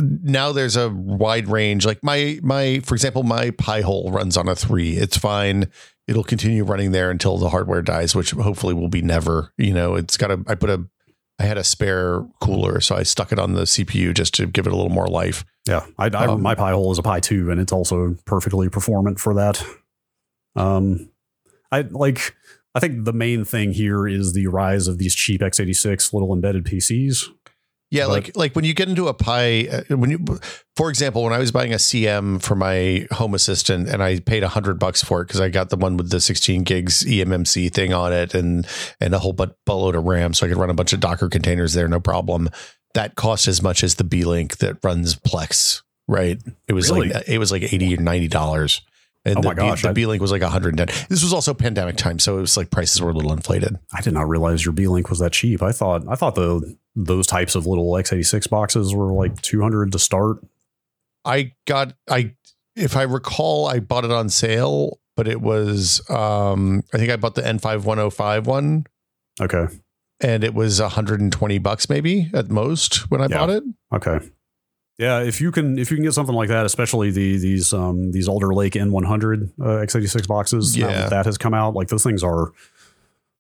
now there's a wide range. Like my my for example, my Pi-hole runs on a three. It's fine. It'll continue running there until the hardware dies, which hopefully will be never. You know, it's got a. I put a. I had a spare cooler, so I stuck it on the CPU just to give it a little more life.
Yeah, I, I
Um,
my Pi-hole is a Pi two, and it's also perfectly performant for that. Um, I like. I think the main thing here is the rise of these cheap x86 little embedded PCs.
Yeah,
But-
like like when you get into a Pi, uh, when you, for example, when I was buying a CM for my Home Assistant, and I paid a hundred bucks for it because I got the one with the 16 gigs eMMC thing on it, and and a whole butt buttload of RAM, so I could run a bunch of Docker containers there, no problem. That cost as much as the Beelink that runs Plex, right? It was
Really?
like it was like eighty or ninety dollars. And
Oh
the,
my gosh,
the Beelink was like 110. This was also pandemic time, so it was like prices were a little inflated.
I did not realize your Beelink was that cheap. I thought I thought the those types of little x86 boxes were like 200 to start.
I got I if I recall I bought it on sale, but it was um I think I bought the N5105 one
Okay,
and it was 120 bucks maybe at most when I
Yeah.
bought it.
okay. Yeah, if you can if you can get something like that, especially the these um these Alder Lake N100 uh, x86 boxes, now
Yeah.
that, that has come out, like those things are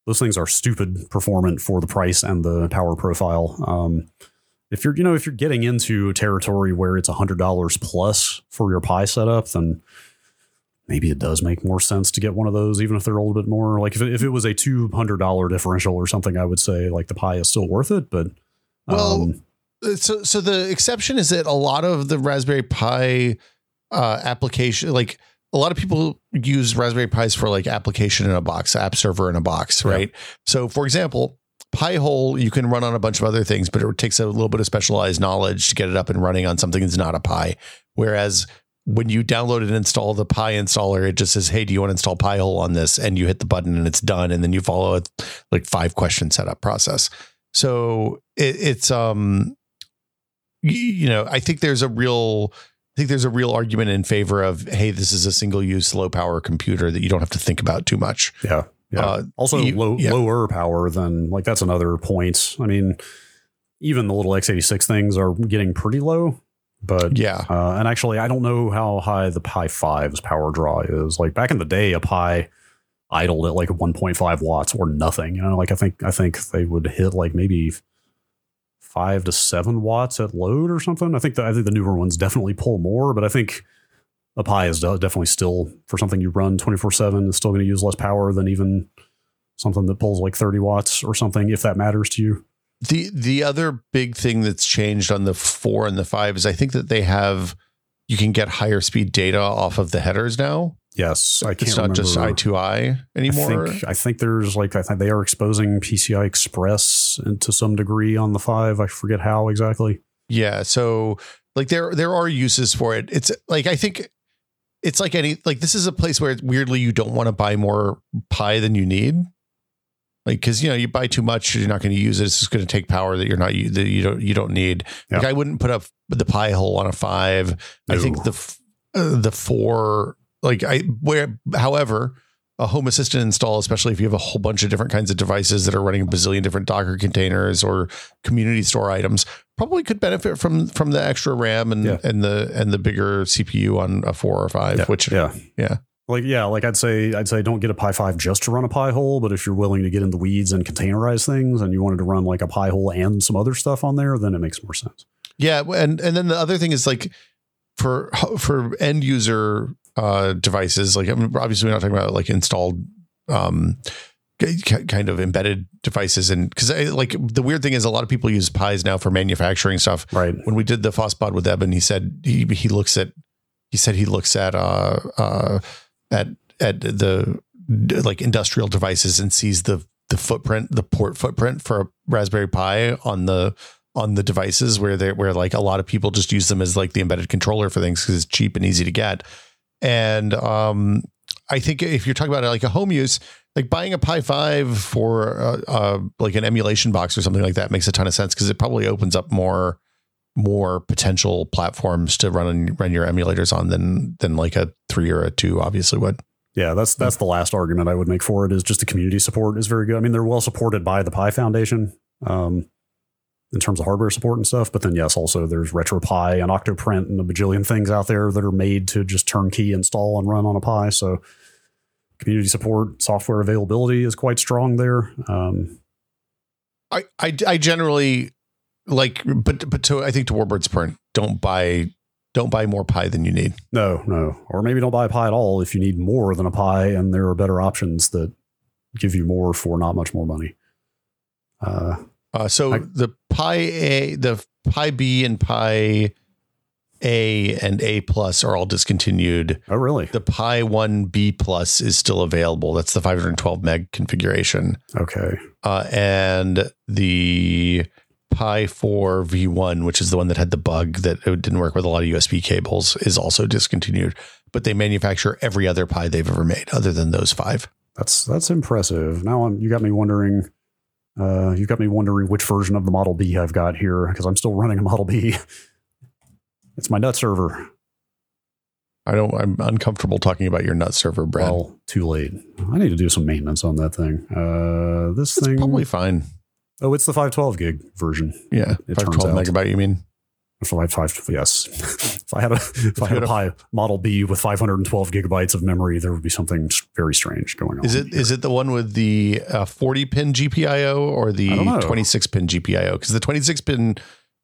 those things are stupid performant for the price and the power profile. Um, if you're you know if you're getting into territory where it's hundred dollars plus for your Pi setup, then maybe it does make more sense to get one of those, even if they're a little bit more. Like if it, if it was a two hundred dollar differential or something, I would say like the Pi is still worth it. But
Well,
um,
Uh, So so the exception is that a lot of the Raspberry Pi uh application like a lot of people use Raspberry Pis for like application in a box, app server in a box,
Yeah.
right? So for example, Pi-hole you can run on a bunch of other things, but it takes a little bit of specialized knowledge to get it up and running on something that's not a Pi. Whereas when you download and install the Pi installer, it just says, "Hey, do you want to install Pi-hole on this?" And you hit the button and it's done, and then you follow a like five question setup process. So it, it's um, you, know, I think there's a real, think there's a real argument in favor of, hey, this is a single use low power computer that you don't have to think about too much.
yeah, yeah.
Uh,
also
you-
low,
yeah.
lower power than like that's another point. I mean, even the little x86 things are getting pretty low, but
Yeah.
Uh, and actually, I don't know how high the Pi 5's power draw is. Like back in the day, a Pi idled at like 1.5 watts or nothing. You know, like I think I think they would hit like maybe five to seven watts at load or something. I think the, I think the newer ones definitely pull more, but I think a Pi is definitely still for something you run 24 seven is still going to use less power than even something that pulls like 30 watts or something if that matters to you.
The the other big thing that's changed on the four and the five is I think that they have you can get higher speed data off of the headers now.
Yes, I can't
It's not
remember.
just eye to eye anymore.
I think, I think there's like I think they are exposing PCI Express to some degree on the five. I forget how exactly.
Yeah, so like there there are uses for it. It's like I think it's like any like this is a place where weirdly you don't want to buy more pie than you need. Like because you know you buy too much, you're not going to use it. It's just going to take power that you're not that you don't you don't need. Like I wouldn't put up the Pi-hole on a five. I think the uh, the four like I where however a home assistant install, especially if you have a whole bunch of different kinds of devices that are running a bazillion different Docker containers or community store items, probably could benefit from from the extra RAM and
Yeah.
and the and the bigger CPU on a four or five.
Yeah,
Which
yeah,
yeah.
Like yeah, like I'd say I'd say don't get a Pi five just to run a Pi-hole, but if you're willing to get in the weeds and containerize things, and you wanted to run like a Pi-hole and some other stuff on there, then it makes more sense.
Yeah, and and then the other thing is like for for end user uh devices, like I mean, obviously we're not talking about like installed um kind of embedded devices and because like the weird thing is a lot of people use pies now for manufacturing stuff
Right.
when we did the FOSPOD with Eben, he said he he looks at he said he looks at uh uh at at the like industrial devices and sees the the footprint, the port footprint for a Raspberry Pi on the on the devices where they where like a lot of people just use them as like the embedded controller for things because it's cheap and easy to get. And um I think if you're talking about like a home use, like buying a Pi 5 for uh, uh, like an emulation box or something like that makes a ton of sense because it probably opens up more more potential platforms to run run your emulators on than than like a three or a two obviously would.
Yeah, that's that's the last argument I would make for it is just the community support is very good. I mean, they're well supported by the Pi Foundation um, in terms of hardware support and stuff. But then, yes, also there's RetroPie and Octoprint and a bajillion things out there that are made to just turnkey install and run on a Pi. So community support, software availability is quite strong there. Um,
I, I I generally like but but to I think to Warbird's point, don't buy don't buy more pie than you need.
no, no, or maybe don't buy a Pi at all if you need more than a Pi, and there are better options that give you more for not much more money. Uh,
Uh, so
I-
the Pi A, the Pi B, and Pi A and A plus are all discontinued.
oh, really?
The Pi One B plus is still available. That's the 512 meg configuration,
Okay.
uh, and the Pi 4 V1, which is the one that had the bug that it didn't work with a lot of USB cables, is also discontinued. But they manufacture every other Pi they've ever made, other than those five.
That's that's impressive. Now I'm, you got me wondering. Uh, you got me wondering which version of the Model B I've got here because I'm still *laughs* running a Model B. It's my nut server.
I don't. I'm uncomfortable talking about your nut server, Brad.
Well, too late. I need to do some maintenance on that thing. Uh, this
it's
thing.
probably fine.
oh, it's the 512 gig version.
Yeah,
It
five
turns
twelve
out.
megabyte. You mean?
Five, five, yes. *laughs* if I had a if I had a Pi Model B with 512 gigabytes of memory, there would be something very strange going on.
Is it is it the one with the uh, 40 pin GPIO or the
I don't know.
26 pin GPIO? Because the 26 pin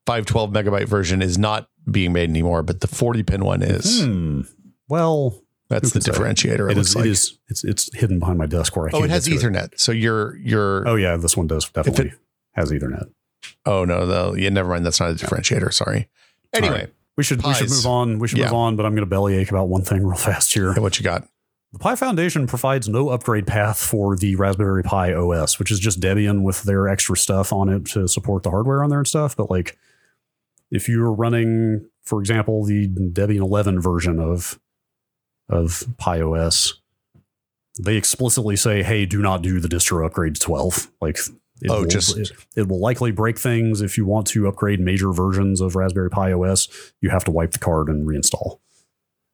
512 megabyte version is not being made anymore, but the 40 pin one is.
Hmm. Well,
That's the differentiator. It,
it is.
like.
It is. It's it's hidden behind my desk where I.
oh, it has Ethernet. So you're you're.
Oh yeah, this one does definitely has Ethernet.
Oh no, no, yeah, never mind. That's not a differentiator. Sorry. Anyway,
All right. We should we should move on. We should
Yeah.
move on, but I'm going to bellyache about one thing real fast here.
hey, what you got?
The Pi Foundation provides no upgrade path for the Raspberry Pi OS, which is just Debian with their extra stuff on it to support the hardware on there and stuff. But like, if you're running, for example, the Debian 11 version of of Pi OS, they explicitly say, "Hey, do not do the distro upgrade to 12." Like, it
Oh,
will,
just-
it, it will likely break things if you want to upgrade major versions of Raspberry Pi OS. You have to wipe the card and reinstall.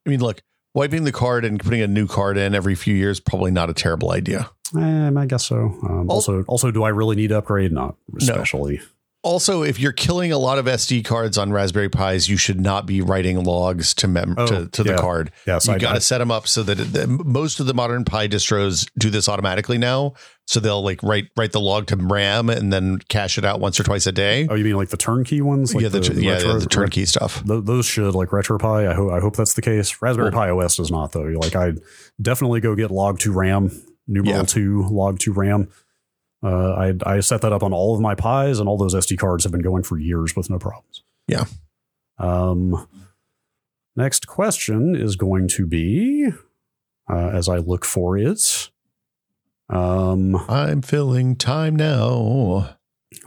I mean, look, wiping the card and putting a new card in every few years probably not a terrible idea.
Um, I guess so. Um, also, also, do I really need to upgrade? Not especially.
Also, if you're killing a lot of SD cards on Raspberry Pis, you should not be writing logs to mem-
Oh,
to, to the
yeah.
card.
Yes,
you
I-
got to set them up so that it, the, most of the modern Pi distros do this automatically now. So they'll like write write the log to RAM and then cache it out once or twice a day.
Oh, you mean like the turnkey ones? Like
yeah, the, yeah,
retro-
the turnkey stuff.
Th- those should like RetroPie. I hope I hope that's the case. Raspberry Pi OS does not though. Like I definitely go get log to RAM numeral
Yeah.
two log to RAM. Uh, I I set that up on all of my Pis, and all those SD cards have been going for years with no problems.
Yeah.
Um. Next question is going to be, uh, as I look for it. Um,
I'm filling time now.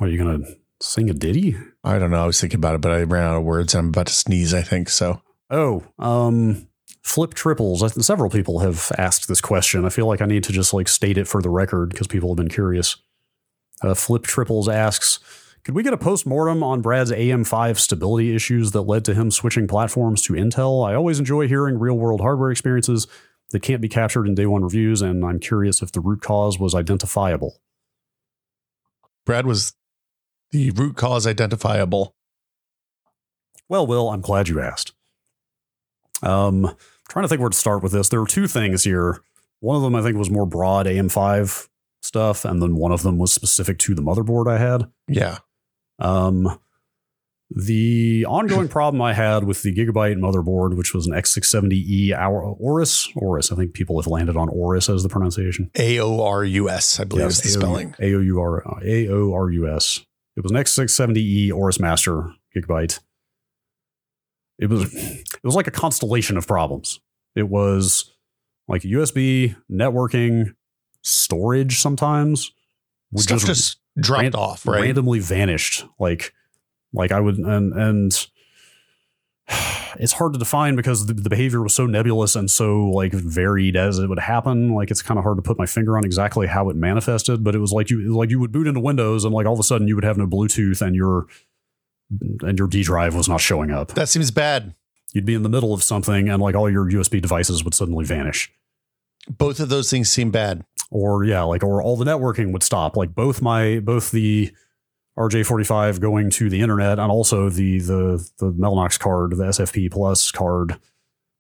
are you gonna sing a ditty?
I don't know. I was thinking about it, but I ran out of words. I'm about to sneeze, I think. So
Oh, um, flip triples. I Several people have asked this question. I feel like I need to just like state it for the record because people have been curious. Uh, flip triples asks, could we get a post mortem on Brad's AM5 stability issues that led to him switching platforms to Intel? I always enjoy hearing real world hardware experiences that can't be captured in day one reviews, and I'm curious if the root cause was identifiable.
Brad was the root cause identifiable.
Well, Will, I'm glad you asked. Um, trying to think where to start with this. There were two things here. One of them I think was more broad AM5 stuff, and then one of them was specific to the motherboard I had.
Yeah.
Um, the ongoing *laughs* problem I had with the Gigabyte motherboard, which was an X670E Our- Oris, Oris, I think people have landed on Oris as the pronunciation.
A O R U S, I believe is the spelling.
A-O-U-R, A-O-R-U-S. It was an X670E Oris Master Gigabyte. It was it was like a constellation of problems. It was like USB, networking, storage sometimes would
Stuff
just,
just dropped
ran-
off, right?
randomly vanished. Like like I would and and it's hard to define because the, the behavior was so nebulous and so like varied as it would happen. Like it's kind of hard to put my finger on exactly how it manifested, but it was like you like you would boot into Windows and like all of a sudden you would have no Bluetooth and your and your D drive was not showing up.
That seems bad.
You'd be in the middle of something and like all your USB devices would suddenly vanish.
Both of those things seem bad.
Or yeah, like or all the networking would stop. Like both my both the RJ45 going to the internet and also the the the Mellanox card, the SFP plus card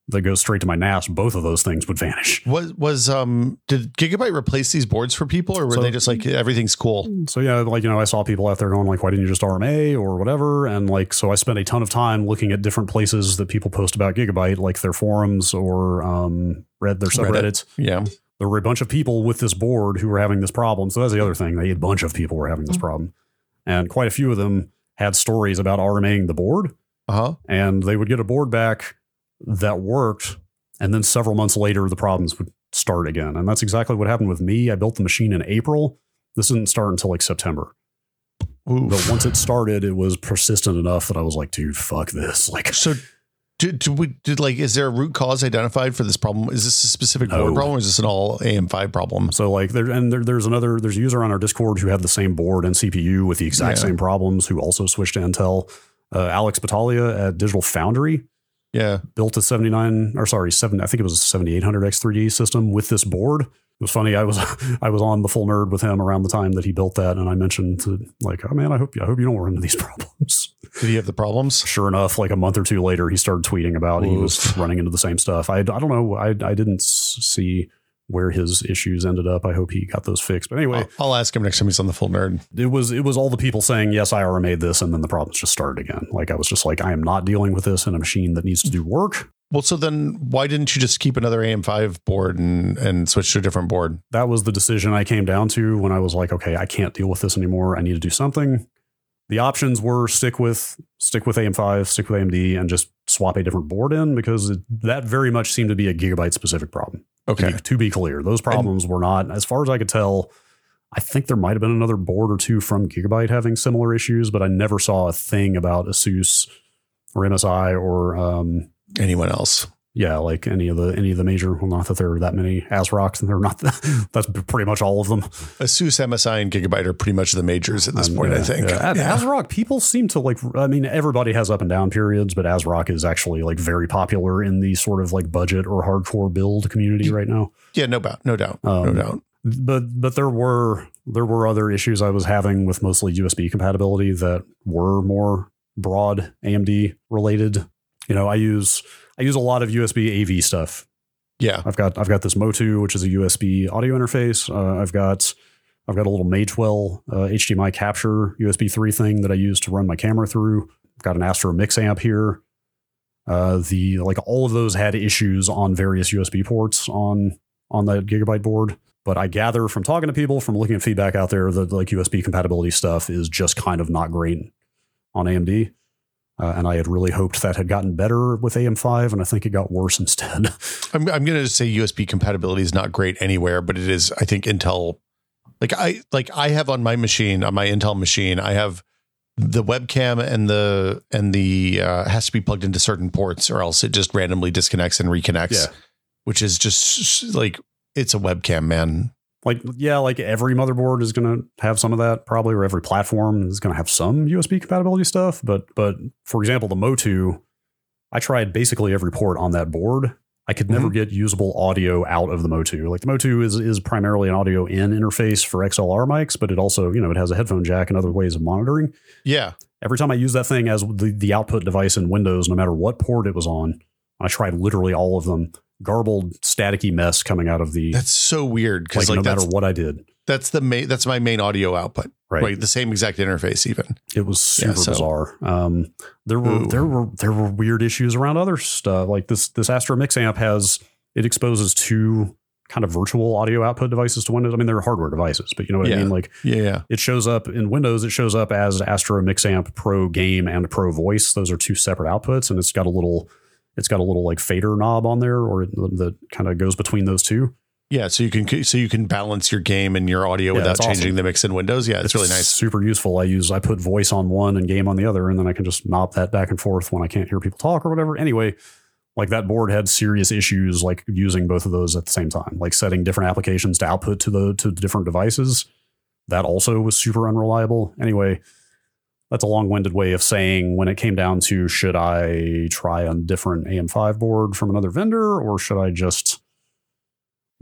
that goes straight to my NAS, both of those things would vanish.
Was was um did Gigabyte replace these boards for people or were
So-
they just like everything's cool?
So yeah, like you know, I saw people out there going like, "Why didn't you just RMA or whatever?" And like, so I spent a ton of time looking at different places that people post about Gigabyte, like their forums or um, read their
Reddit.
subreddits.
Yeah.
There were a bunch of people with this board who were having this problem. So that's the other thing; they, a bunch of people were having this problem, and quite a few of them had stories about RMAing the board,
Uh-huh.
and they would get a board back that worked, and then several months later, the problems would start again. And that's exactly what happened with me. I built the machine in April. This didn't start until like September.
Oof.
But once it started, it was persistent enough that I was like, dude, fuck this. *laughs* Like,
So did, did we did like is there a root cause identified for this problem? Is this a specific
No.
board problem or is this an all AM5 problem?
so like there and there, there's another there's a user on our Discord who had the same board and CPU with the exact
Yeah.
same problems who also switched to Intel. Uh, Alex Battaglia at Digital Foundry
Yeah.
built a 79 or sorry, seven I think it was a 7800 X3D system with this board. It was funny. I was *laughs* I was on the full nerd with him around the time that he built that, and I mentioned to like, oh man, I hope I hope you don't run into these *laughs* problems.
Did he have the problems?
sure enough, like a month or two later, he started tweeting about he was running into the same stuff. I, I don't know. I, I didn't see where his issues ended up. I hope he got those fixed. But anyway,
I'll, I'll ask him next time he's on the full nerd.
it was it was all the people saying yes, I RMA'd this, and then the problems just started again. Like I was just like, I am not dealing with this in a machine that needs to do work.
Well, so then why didn't you just keep another AM5 board and and switch to a different board?
That was the decision I came down to when I was like, okay, I can't deal with this anymore. I need to do something. The options were stick with stick with AM5, stick with AMD, and just swap a different board in because it, that very much seemed to be a gigabyte specific problem.
Okay.
To be, to be clear, those problems were not, as far as I could tell. I think there might have been another board or two from Gigabyte having similar issues, but I never saw a thing about Asus or MSI or um,
Anyone else?
Yeah, like any of the any of the major. Well, not that there are that many ASRock's, and they're not. *laughs* that's pretty much all of them.
Asus, MSI, and Gigabyte are pretty much the majors at this
Um,
point,
yeah,
I think.
yeah.
Yeah.
ASRock, people seem to like. I mean, everybody has up and down periods, but ASRock is actually like very popular in the sort of like budget or hardcore build community right now.
Yeah, no doubt. No doubt. no
Um,
doubt.
but but there were there were other issues I was having with mostly USB compatibility that were more broad AMD related. You know, I use I use a lot of USB AV stuff.
Yeah.
I've got I've got this Motu, which is a USB audio interface. Uh, I've got I've got a little Magewell uh, HDMI capture USB three thing that I use to run my camera through. I've got an Astro Mix amp here. Uh, the like all of those had issues on various USB ports on on that Gigabyte board. But I gather from talking to people, from looking at feedback out there, that like USB compatibility stuff is just kind of not great on AMD. Uh, and I had really hoped that had gotten better with AM5, and I think it got worse instead. *laughs*
I'm, I'm going to say USB compatibility is not great anywhere, but it is. I think Intel, like I like I have on my machine on my Intel machine, I have the webcam and the and the uh, has to be plugged into certain ports, or else it just randomly disconnects and reconnects.
Yeah.
which is just like it's a webcam, man.
Like, yeah, like every motherboard is going to have some of that, probably, or every platform is going to have some USB compatibility stuff. But, but for example, the Motu, I tried basically every port on that board. I could never mm-hmm. get usable audio out of the Motu. Like the Motu is is primarily an audio in interface for XLR mics, but it also, you know, it has a headphone jack and other ways of monitoring.
Yeah,
Every time I use that thing as the, the output device in Windows, no matter what port it was on, I tried literally all of them, garbled, staticky mess coming out of the
that's so weird because like,
no matter what I did.
that's the main that's my main audio output.
Right.
Right, the same exact interface even.
It was super
Yeah, so-
bizarre. Um, there were
Ooh.
there were there were weird issues around other stuff. Like this this Astro Mix amp has it exposes two kind of virtual audio output devices to Windows. I mean, they're hardware devices, but you know what I mean. Like
Yeah, yeah.
it shows up in Windows. It shows up as Astro Mix Amp Pro Game and Pro Voice. Those are two separate outputs, and it's got a little it's got a little like fader knob on there, or that kind of goes between those two.
Yeah, so you can so you can balance your game and your audio
Yeah,
without changing
awesome.
the mix in Windows. Yeah, it's, really nice.
super useful. I use I put voice on one and game on the other, and then I can just knob that back and forth when I can't hear people talk or whatever. Anyway, like that board had serious issues like using both of those at the same time, like setting different applications to output to the to different devices. That also was super unreliable. Anyway, that's a long-winded way of saying when it came down to should I try a different AM5 board from another vendor or should I just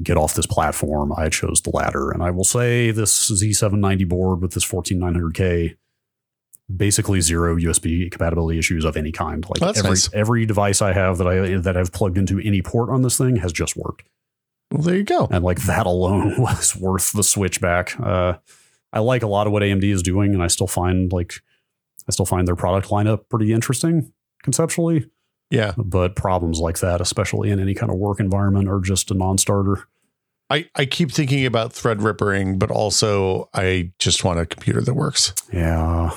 get off this platform? I chose the latter. And I will say this Z790 board with this 14900K basically zero USB compatibility issues of any kind. Like
Oh,
every
nice.
every device I have that I that I've plugged into any port on this thing has just worked
Well, there you go.
and like that alone *laughs* was worth the switch back. Uh, I like a lot of what AMD is doing, and I still find like I still find their product lineup pretty interesting conceptually.
Yeah,
But problems like that, especially in any kind of work environment, are just a non-starter.
I I keep thinking about thread rippering, but also I just want a computer that works.
Yeah,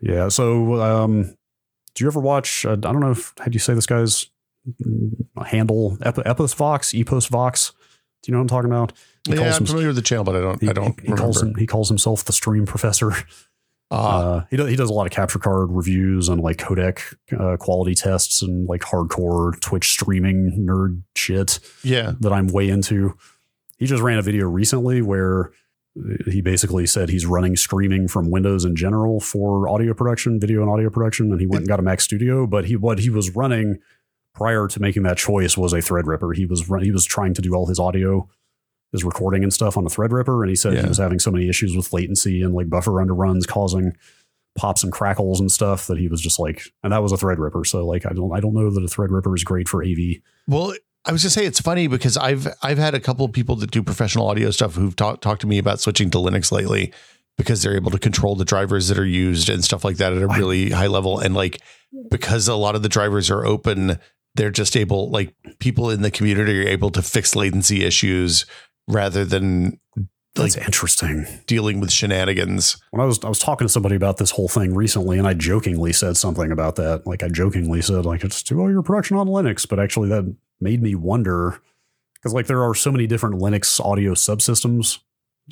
yeah. So, um, do you ever watch? Uh, I don't know if how do you say this guy's handle? Ep- Epos Vox, Epos Vox. Do you know what I'm talking about? He
yeah, I'm
him-
familiar with the channel, but I don't
He,
I don't
he, he calls him, he calls himself the stream professor.
Ah,
Uh, he does he does a lot of capture card reviews and like codec uh, quality tests and like hardcore Twitch streaming nerd shit
yeah,
that I'm way into. He just ran a video recently where he basically said he's running streaming from Windows in general for audio production, video and audio production, and he went and got a Mac Studio. But he what he was running prior to making that choice was a Threadripper. He was run, he was trying to do all his audio, his recording and stuff on a Threadripper, and he said
Yeah.
he was having so many issues with latency and like buffer underruns causing pops and crackles and stuff that he was just like, and that was a Threadripper. So like I don't I don't know that a Threadripper is great for AV.
Well, I was gonna say it's funny because I've I've had a couple of people that do professional audio stuff who've talked talked to me about switching to Linux lately because they're able to control the drivers that are used and stuff like that at a really high level and like because a lot of the drivers are open they're just able like people in the community are able to fix latency issues rather than like
That's interesting.
dealing with shenanigans.
when I was I was talking to somebody about this whole thing recently, and I jokingly said something about that. Like I jokingly said, like it's do all oh, your production on Linux, but actually that made me wonder because like there are so many different Linux audio subsystems.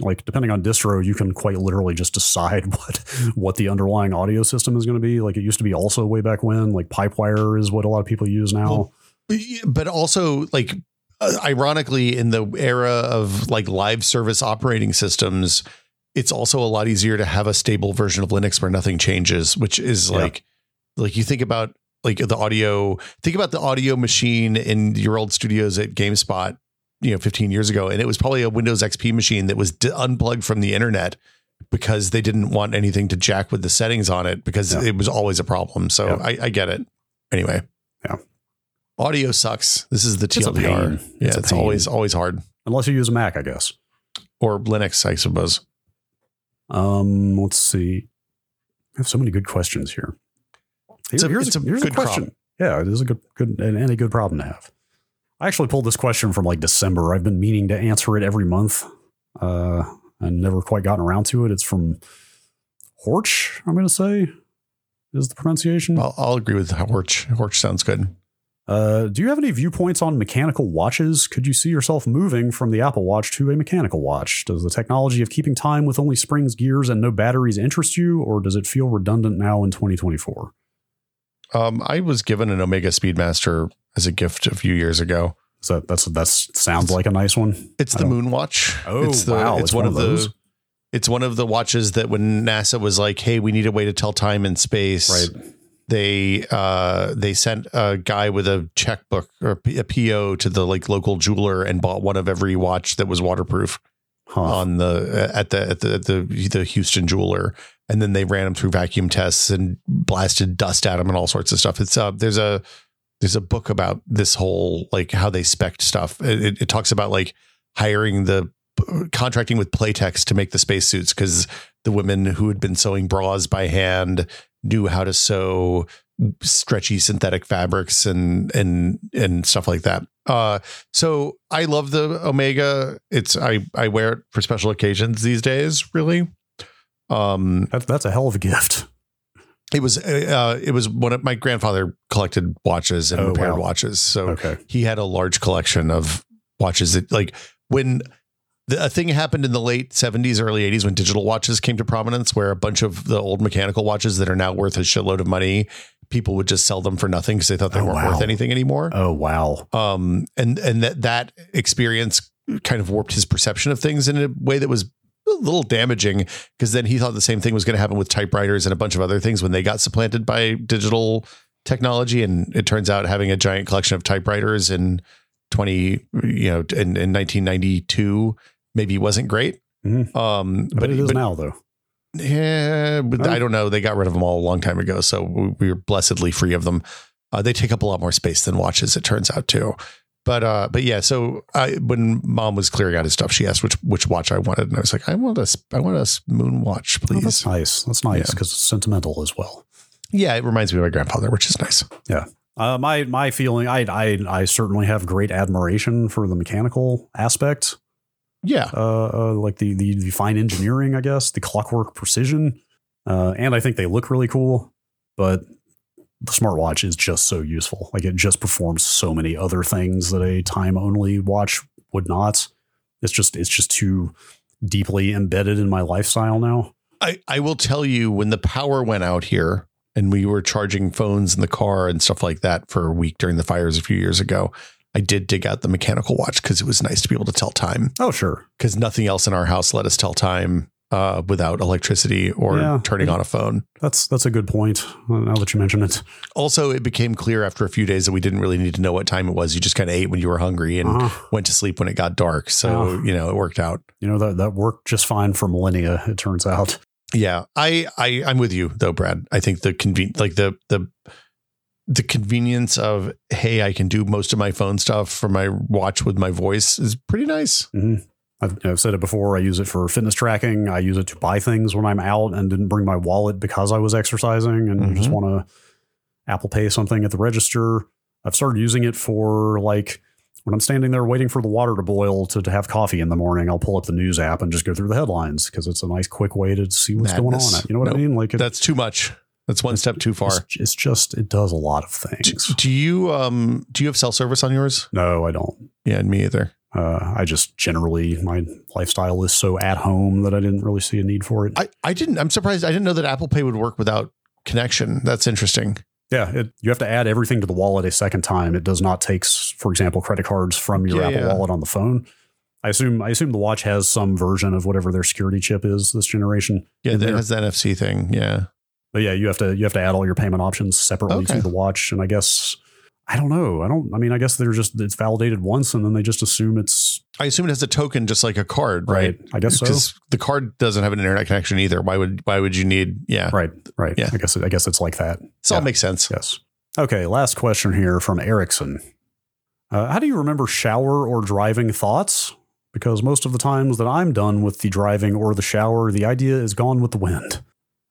Like depending on distro, you can quite literally just decide *laughs* what what the underlying audio system is going to be. Like it used to be also way back when. Like Pipewire is what a lot of people use now.
Well, but also like uh, ironically in the era of like live service operating systems it's also a lot easier to have a stable version of linux where nothing changes which is
Yeah.
like like you think about like the audio think about the audio machine in your old studios at gamespot you know 15 years ago and it was probably a windows xp machine that was d- unplugged from the internet because they didn't want anything to jack with the settings on it because
Yeah.
it was always a problem so
Yeah.
I, I get it anyway
Yeah.
Audio sucks this is the
a
tldr
pain.
yeah
It's
it's, always always hard
Unless you use a Mac, I guess.
or linux i suppose
Um, let's see. I have so many good questions here.
It's a-
here's
it's a
here's
good
question. Yeah, it is a good, good, and, and a good problem to have. I actually pulled this question from like December. I've been meaning to answer it every month uh, and never quite gotten around to it. It's from Horch, I'm going to say, is the pronunciation.
I'll, I'll agree with Horch. Horch sounds good.
Uh, do you have any viewpoints on mechanical watches? Could you see yourself moving from the Apple Watch to a mechanical watch? Does the technology of keeping time with only springs, gears, and no batteries interest you, or does it feel redundant now in 2024?
Um, I was given an Omega Speedmaster as a gift a few years ago.
So that that's that sounds like a nice one.
It's the
don't-
Moon Watch.
Oh,
it's the,
wow,
It's,
it's
one,
one
of
of
the.
those?
It's one of the watches that when NASA was like, "Hey, we need a way to tell time in space,"
Right.
They uh they sent a guy with a checkbook or a PO to the like local jeweler and bought one of every watch that was waterproof
Huh.
on the at the at the at the the Houston jeweler. And then they ran them through vacuum tests and blasted dust at them and all sorts of stuff. It's uh there's a there's a book about this whole like how they spec stuff. It, it, it talks about like hiring the contracting with Playtex to make the spacesuits because the women who had been sewing bras by hand knew how to sew stretchy synthetic fabrics and and and stuff like that. Uh so I love the Omega. It's I I wear it for special occasions these days, really. Um
That's that's a hell of a gift.
it was uh it was one of my grandfather collected watches and
Oh,
repaired
wow.
watches. So
Okay.
he had a large collection of watches that like when a thing happened in the late 70s early 80s when digital watches came to prominence where a bunch of the old mechanical watches that are now worth a shitload of money people would just sell them for nothing because they thought they
Oh,
weren't
wow.
worth anything anymore
Oh wow.
um and and that that experience kind of warped his perception of things in a way that was a little damaging because then he thought the same thing was going to happen with typewriters and a bunch of other things when they got supplanted by digital technology and it turns out having a giant collection of typewriters in 20 you know in, in 1992 maybe wasn't great
Mhm.
um
But,
but,
it is
but
now though.
yeah, but
Oh.
I don't know. They got rid of them all a long time ago, so we- we were blessedly free of them. Uh, they take up a lot more space than watches, it turns out too. But uh, but yeah. So I, when mom was clearing out his stuff, she asked which which watch I wanted, and I was like, I want a I want a moon watch,
Oh,
please.
that's nice. That's nice
Yeah.
because it's sentimental as well.
yeah, it reminds me of my grandfather, which is nice.
Uh, my my feeling, I I I certainly have great admiration for the mechanical aspect,
Yeah,
uh, uh like the, the the fine engineering, I guess, the clockwork precision, uh, and I think they look really cool. But the smartwatch is just so useful. Like it just performs so many other things that a time only watch would not. It's just it's just too deeply embedded in my lifestyle now.
I I will tell you when the power went out here and we were charging phones in the car and stuff like that for a week during the fires a few years ago. I did dig out the mechanical watch because it was nice to be able to tell time.
Oh sure,
because nothing else in our house let us tell time uh, without electricity or
Yeah.
turning on a phone.
that's that's a good point. uh, Now that you mention it,
Also, it became clear after a few days that we didn't really need to know what time it was. You just kind of ate when you were hungry and
Uh-huh.
went to sleep when it got dark. So,
Oh.
you know, it worked out.
you know that that worked just fine for millennia. It turns out.
Yeah. I, I, I'm with you though, Brad. I think the conven like the, the, the convenience of, hey, I can do most of my phone stuff from my watch with my voice is pretty nice.
hmm I've, I've said it before. I use it for fitness tracking. I use it to buy things when I'm out and didn't bring my wallet because I was exercising and just
Mhm.
want to Apple Pay something at the register. I've started using it for like when I'm standing there waiting for the water to boil to, to have coffee in the morning. I'll pull up the news app and just go through the headlines because it's a nice, quick way to see what's going on. You know what
Nope.
I mean? Like it,
That's too much. That's one step too far.
It's, it's just it does a lot of things.
do you, um, do you have cell service on yours?
No, I don't.
Yeah, and me either.
Uh, I just generally my lifestyle is so at home that I didn't really see a need for it.
I, I didn't. I'm surprised. I didn't know that Apple Pay would work without connection. That's interesting.
yeah, it, you have to add everything to the wallet a second time. It does not take, for example, credit cards from your
Yeah,
Apple
yeah.
Wallet on the phone. I assume I assume the watch has some version of whatever their security chip is this generation.
Yeah, that has the NFC thing. Yeah.
But yeah, you have to you have to add all your payment options separately
Okay.
to the watch. And I guess I don't know. I don't. I mean, I guess they're just it's validated once, and then they just assume it's
I assume it has a token just like a card, right?
right. I guess so.
The card doesn't have an internet connection either. Why would why would you need? Yeah,
Right. Right.
Yeah.
I guess I guess it's like that.
all
Yeah.
makes sense.
Yes. Okay, last question here from Erickson. Uh, how do you remember shower or driving thoughts? Because most of the times that I'm done with the driving or the shower, the idea is gone with the wind.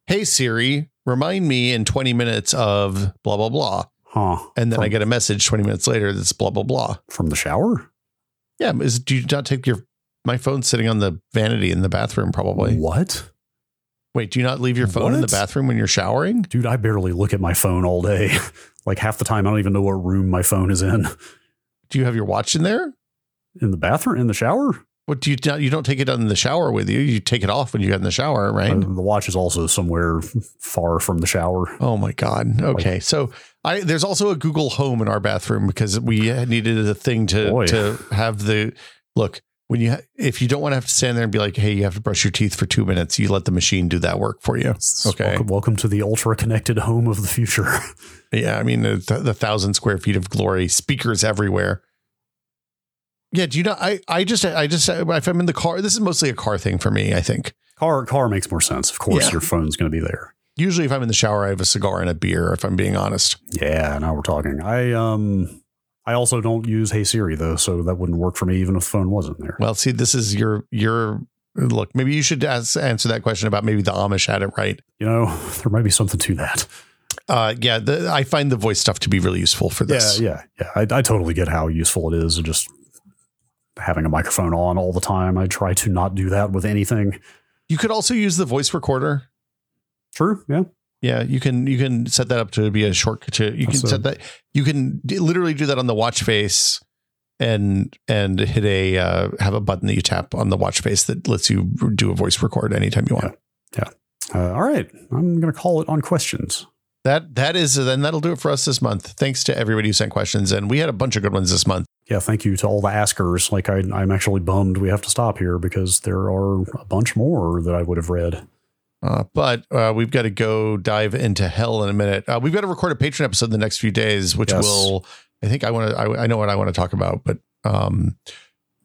Hey Siri, remind me in 20 minutes of blah blah blah,
Huh.
and then
from,
I get a message 20 minutes later that's blah blah blah.
from the shower?
Yeah, is do you not take your my phone's sitting on the vanity in the bathroom, probably.
What?
Wait, do you not leave your phone in the bathroom when you're showering?
Dude, I barely look at my phone all day. *laughs* like half the time, I don't even know what room my phone is in.
Do you have your watch in there?
In the bathroom, in the shower.
What do you not? You don't take it in the shower with you. You take it off when you get in the shower, right?
Uh, the watch is also somewhere far from the shower.
Oh my god. Okay. So I there's also a Google Home in our bathroom because we needed a thing to
Boy.
to have the look when you ha- if you don't want to have to stand there and be like, "Hey, you have to brush your teeth for 2 minutes." You let the machine do that work for you. Okay.
Welcome, welcome to the ultra connected home of the future. *laughs*
Yeah, I mean the, the 1000 square feet of glory, speakers everywhere. Yeah, do you know I I just I just if I'm in the car, this is mostly a car thing for me, I think.
car car makes more sense. Of course,
Yeah.
your phone's going to be there.
Usually if I'm in the shower, I have a cigar and a beer if I'm being honest.
Yeah, now we're talking. I um I also don't use Hey Siri though, so that wouldn't work for me even if the phone wasn't there.
Well, see, this is your your look. Maybe you should ask, answer that question about maybe the Amish had it right.
You know, *laughs* there might be something to that.
Uh, yeah, the, I find the voice stuff to be really useful for this.
Yeah, yeah, yeah. I, I totally get how useful it is. And just having a microphone on all the time. I try to not do that with anything.
You could also use the voice recorder.
True. Yeah.
Yeah, you can you can set that up to be a shortcut. To, you can set that. You can literally do that on the watch face, and and hit a uh, have a button that you tap on the watch face that lets you do a voice record anytime you want. Yeah.
Uh, all right. I'm going to call it on questions.
That that is then that'll do it for us this month. Thanks to everybody who sent questions, and we had a bunch of good ones this month.
Yeah. Thank you to all the askers. Like I, I'm actually bummed we have to stop here because there are a bunch more that I would have read.
Uh, but uh, we've got to go dive into hell in a minute. Uh, we've got to record a Patreon episode in the next few days, which
Yes.
will, I think I want to, I, I know what I want to talk about. But um,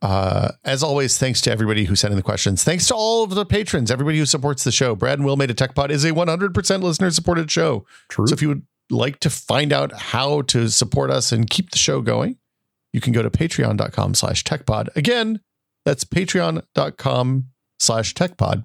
uh, as always, thanks to everybody who sent in the questions. Thanks to all of the patrons, everybody who supports the show. Brad and Will Made a Tech Pod is a 100% listener supported show.
True.
So if you would like to find out how to support us and keep the show going, you can go to patreon.com slash techpod. Again, that's patreon.com slash techpod.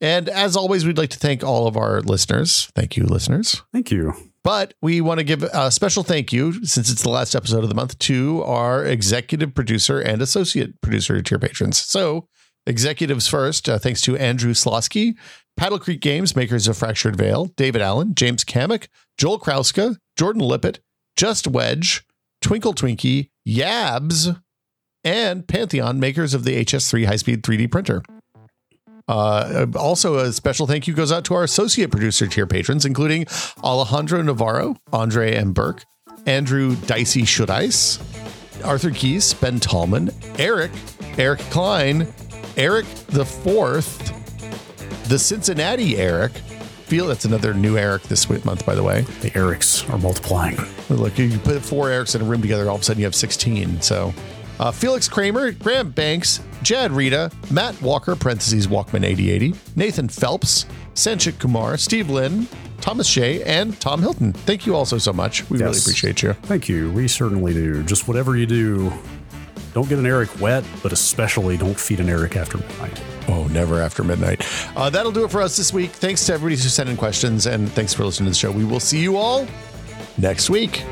And as always, we'd like to thank all of our listeners. Thank you, listeners.
Thank you.
But we want to give a special thank you, since it's the last episode of the month, to our executive producer and associate producer tier patrons. So, executives first, uh, thanks to Andrew Slosky, Paddle Creek Games, makers of Fractured Veil, David Allen, James Kamick, Joel Krauska, Jordan Lippett, Just Wedge, Twinkle Twinkie, Yabs, and Pantheon, makers of the HS3 high speed 3D printer. Uh, also, a special thank you goes out to our associate producer tier patrons, including Alejandro Navarro, Andre M. Burke, Andrew Dicey Shoodice, Arthur Keys, Ben Tallman, Eric, Eric Klein, Eric the Fourth, the Cincinnati Eric. Feel that's another new Eric this month, by the way.
The Erics are multiplying.
Look, you put four Erics in a room together, all of a sudden you have 16. So, uh, Felix Kramer, Graham Banks, Jad Rita, Matt Walker, parentheses Walkman 8080, Nathan Phelps, Sanchit Kumar, Steve Lynn, Thomas Shea, and Tom Hilton. Thank you also so much. We really appreciate you.
Thank you. We certainly do. Just whatever you do, don't get an Eric wet, but especially don't feed an Eric after midnight.
Oh, never after midnight. Uh, that'll do it for us this week. Thanks to everybody who sent in questions, and thanks for listening to the show. We will see you all next week.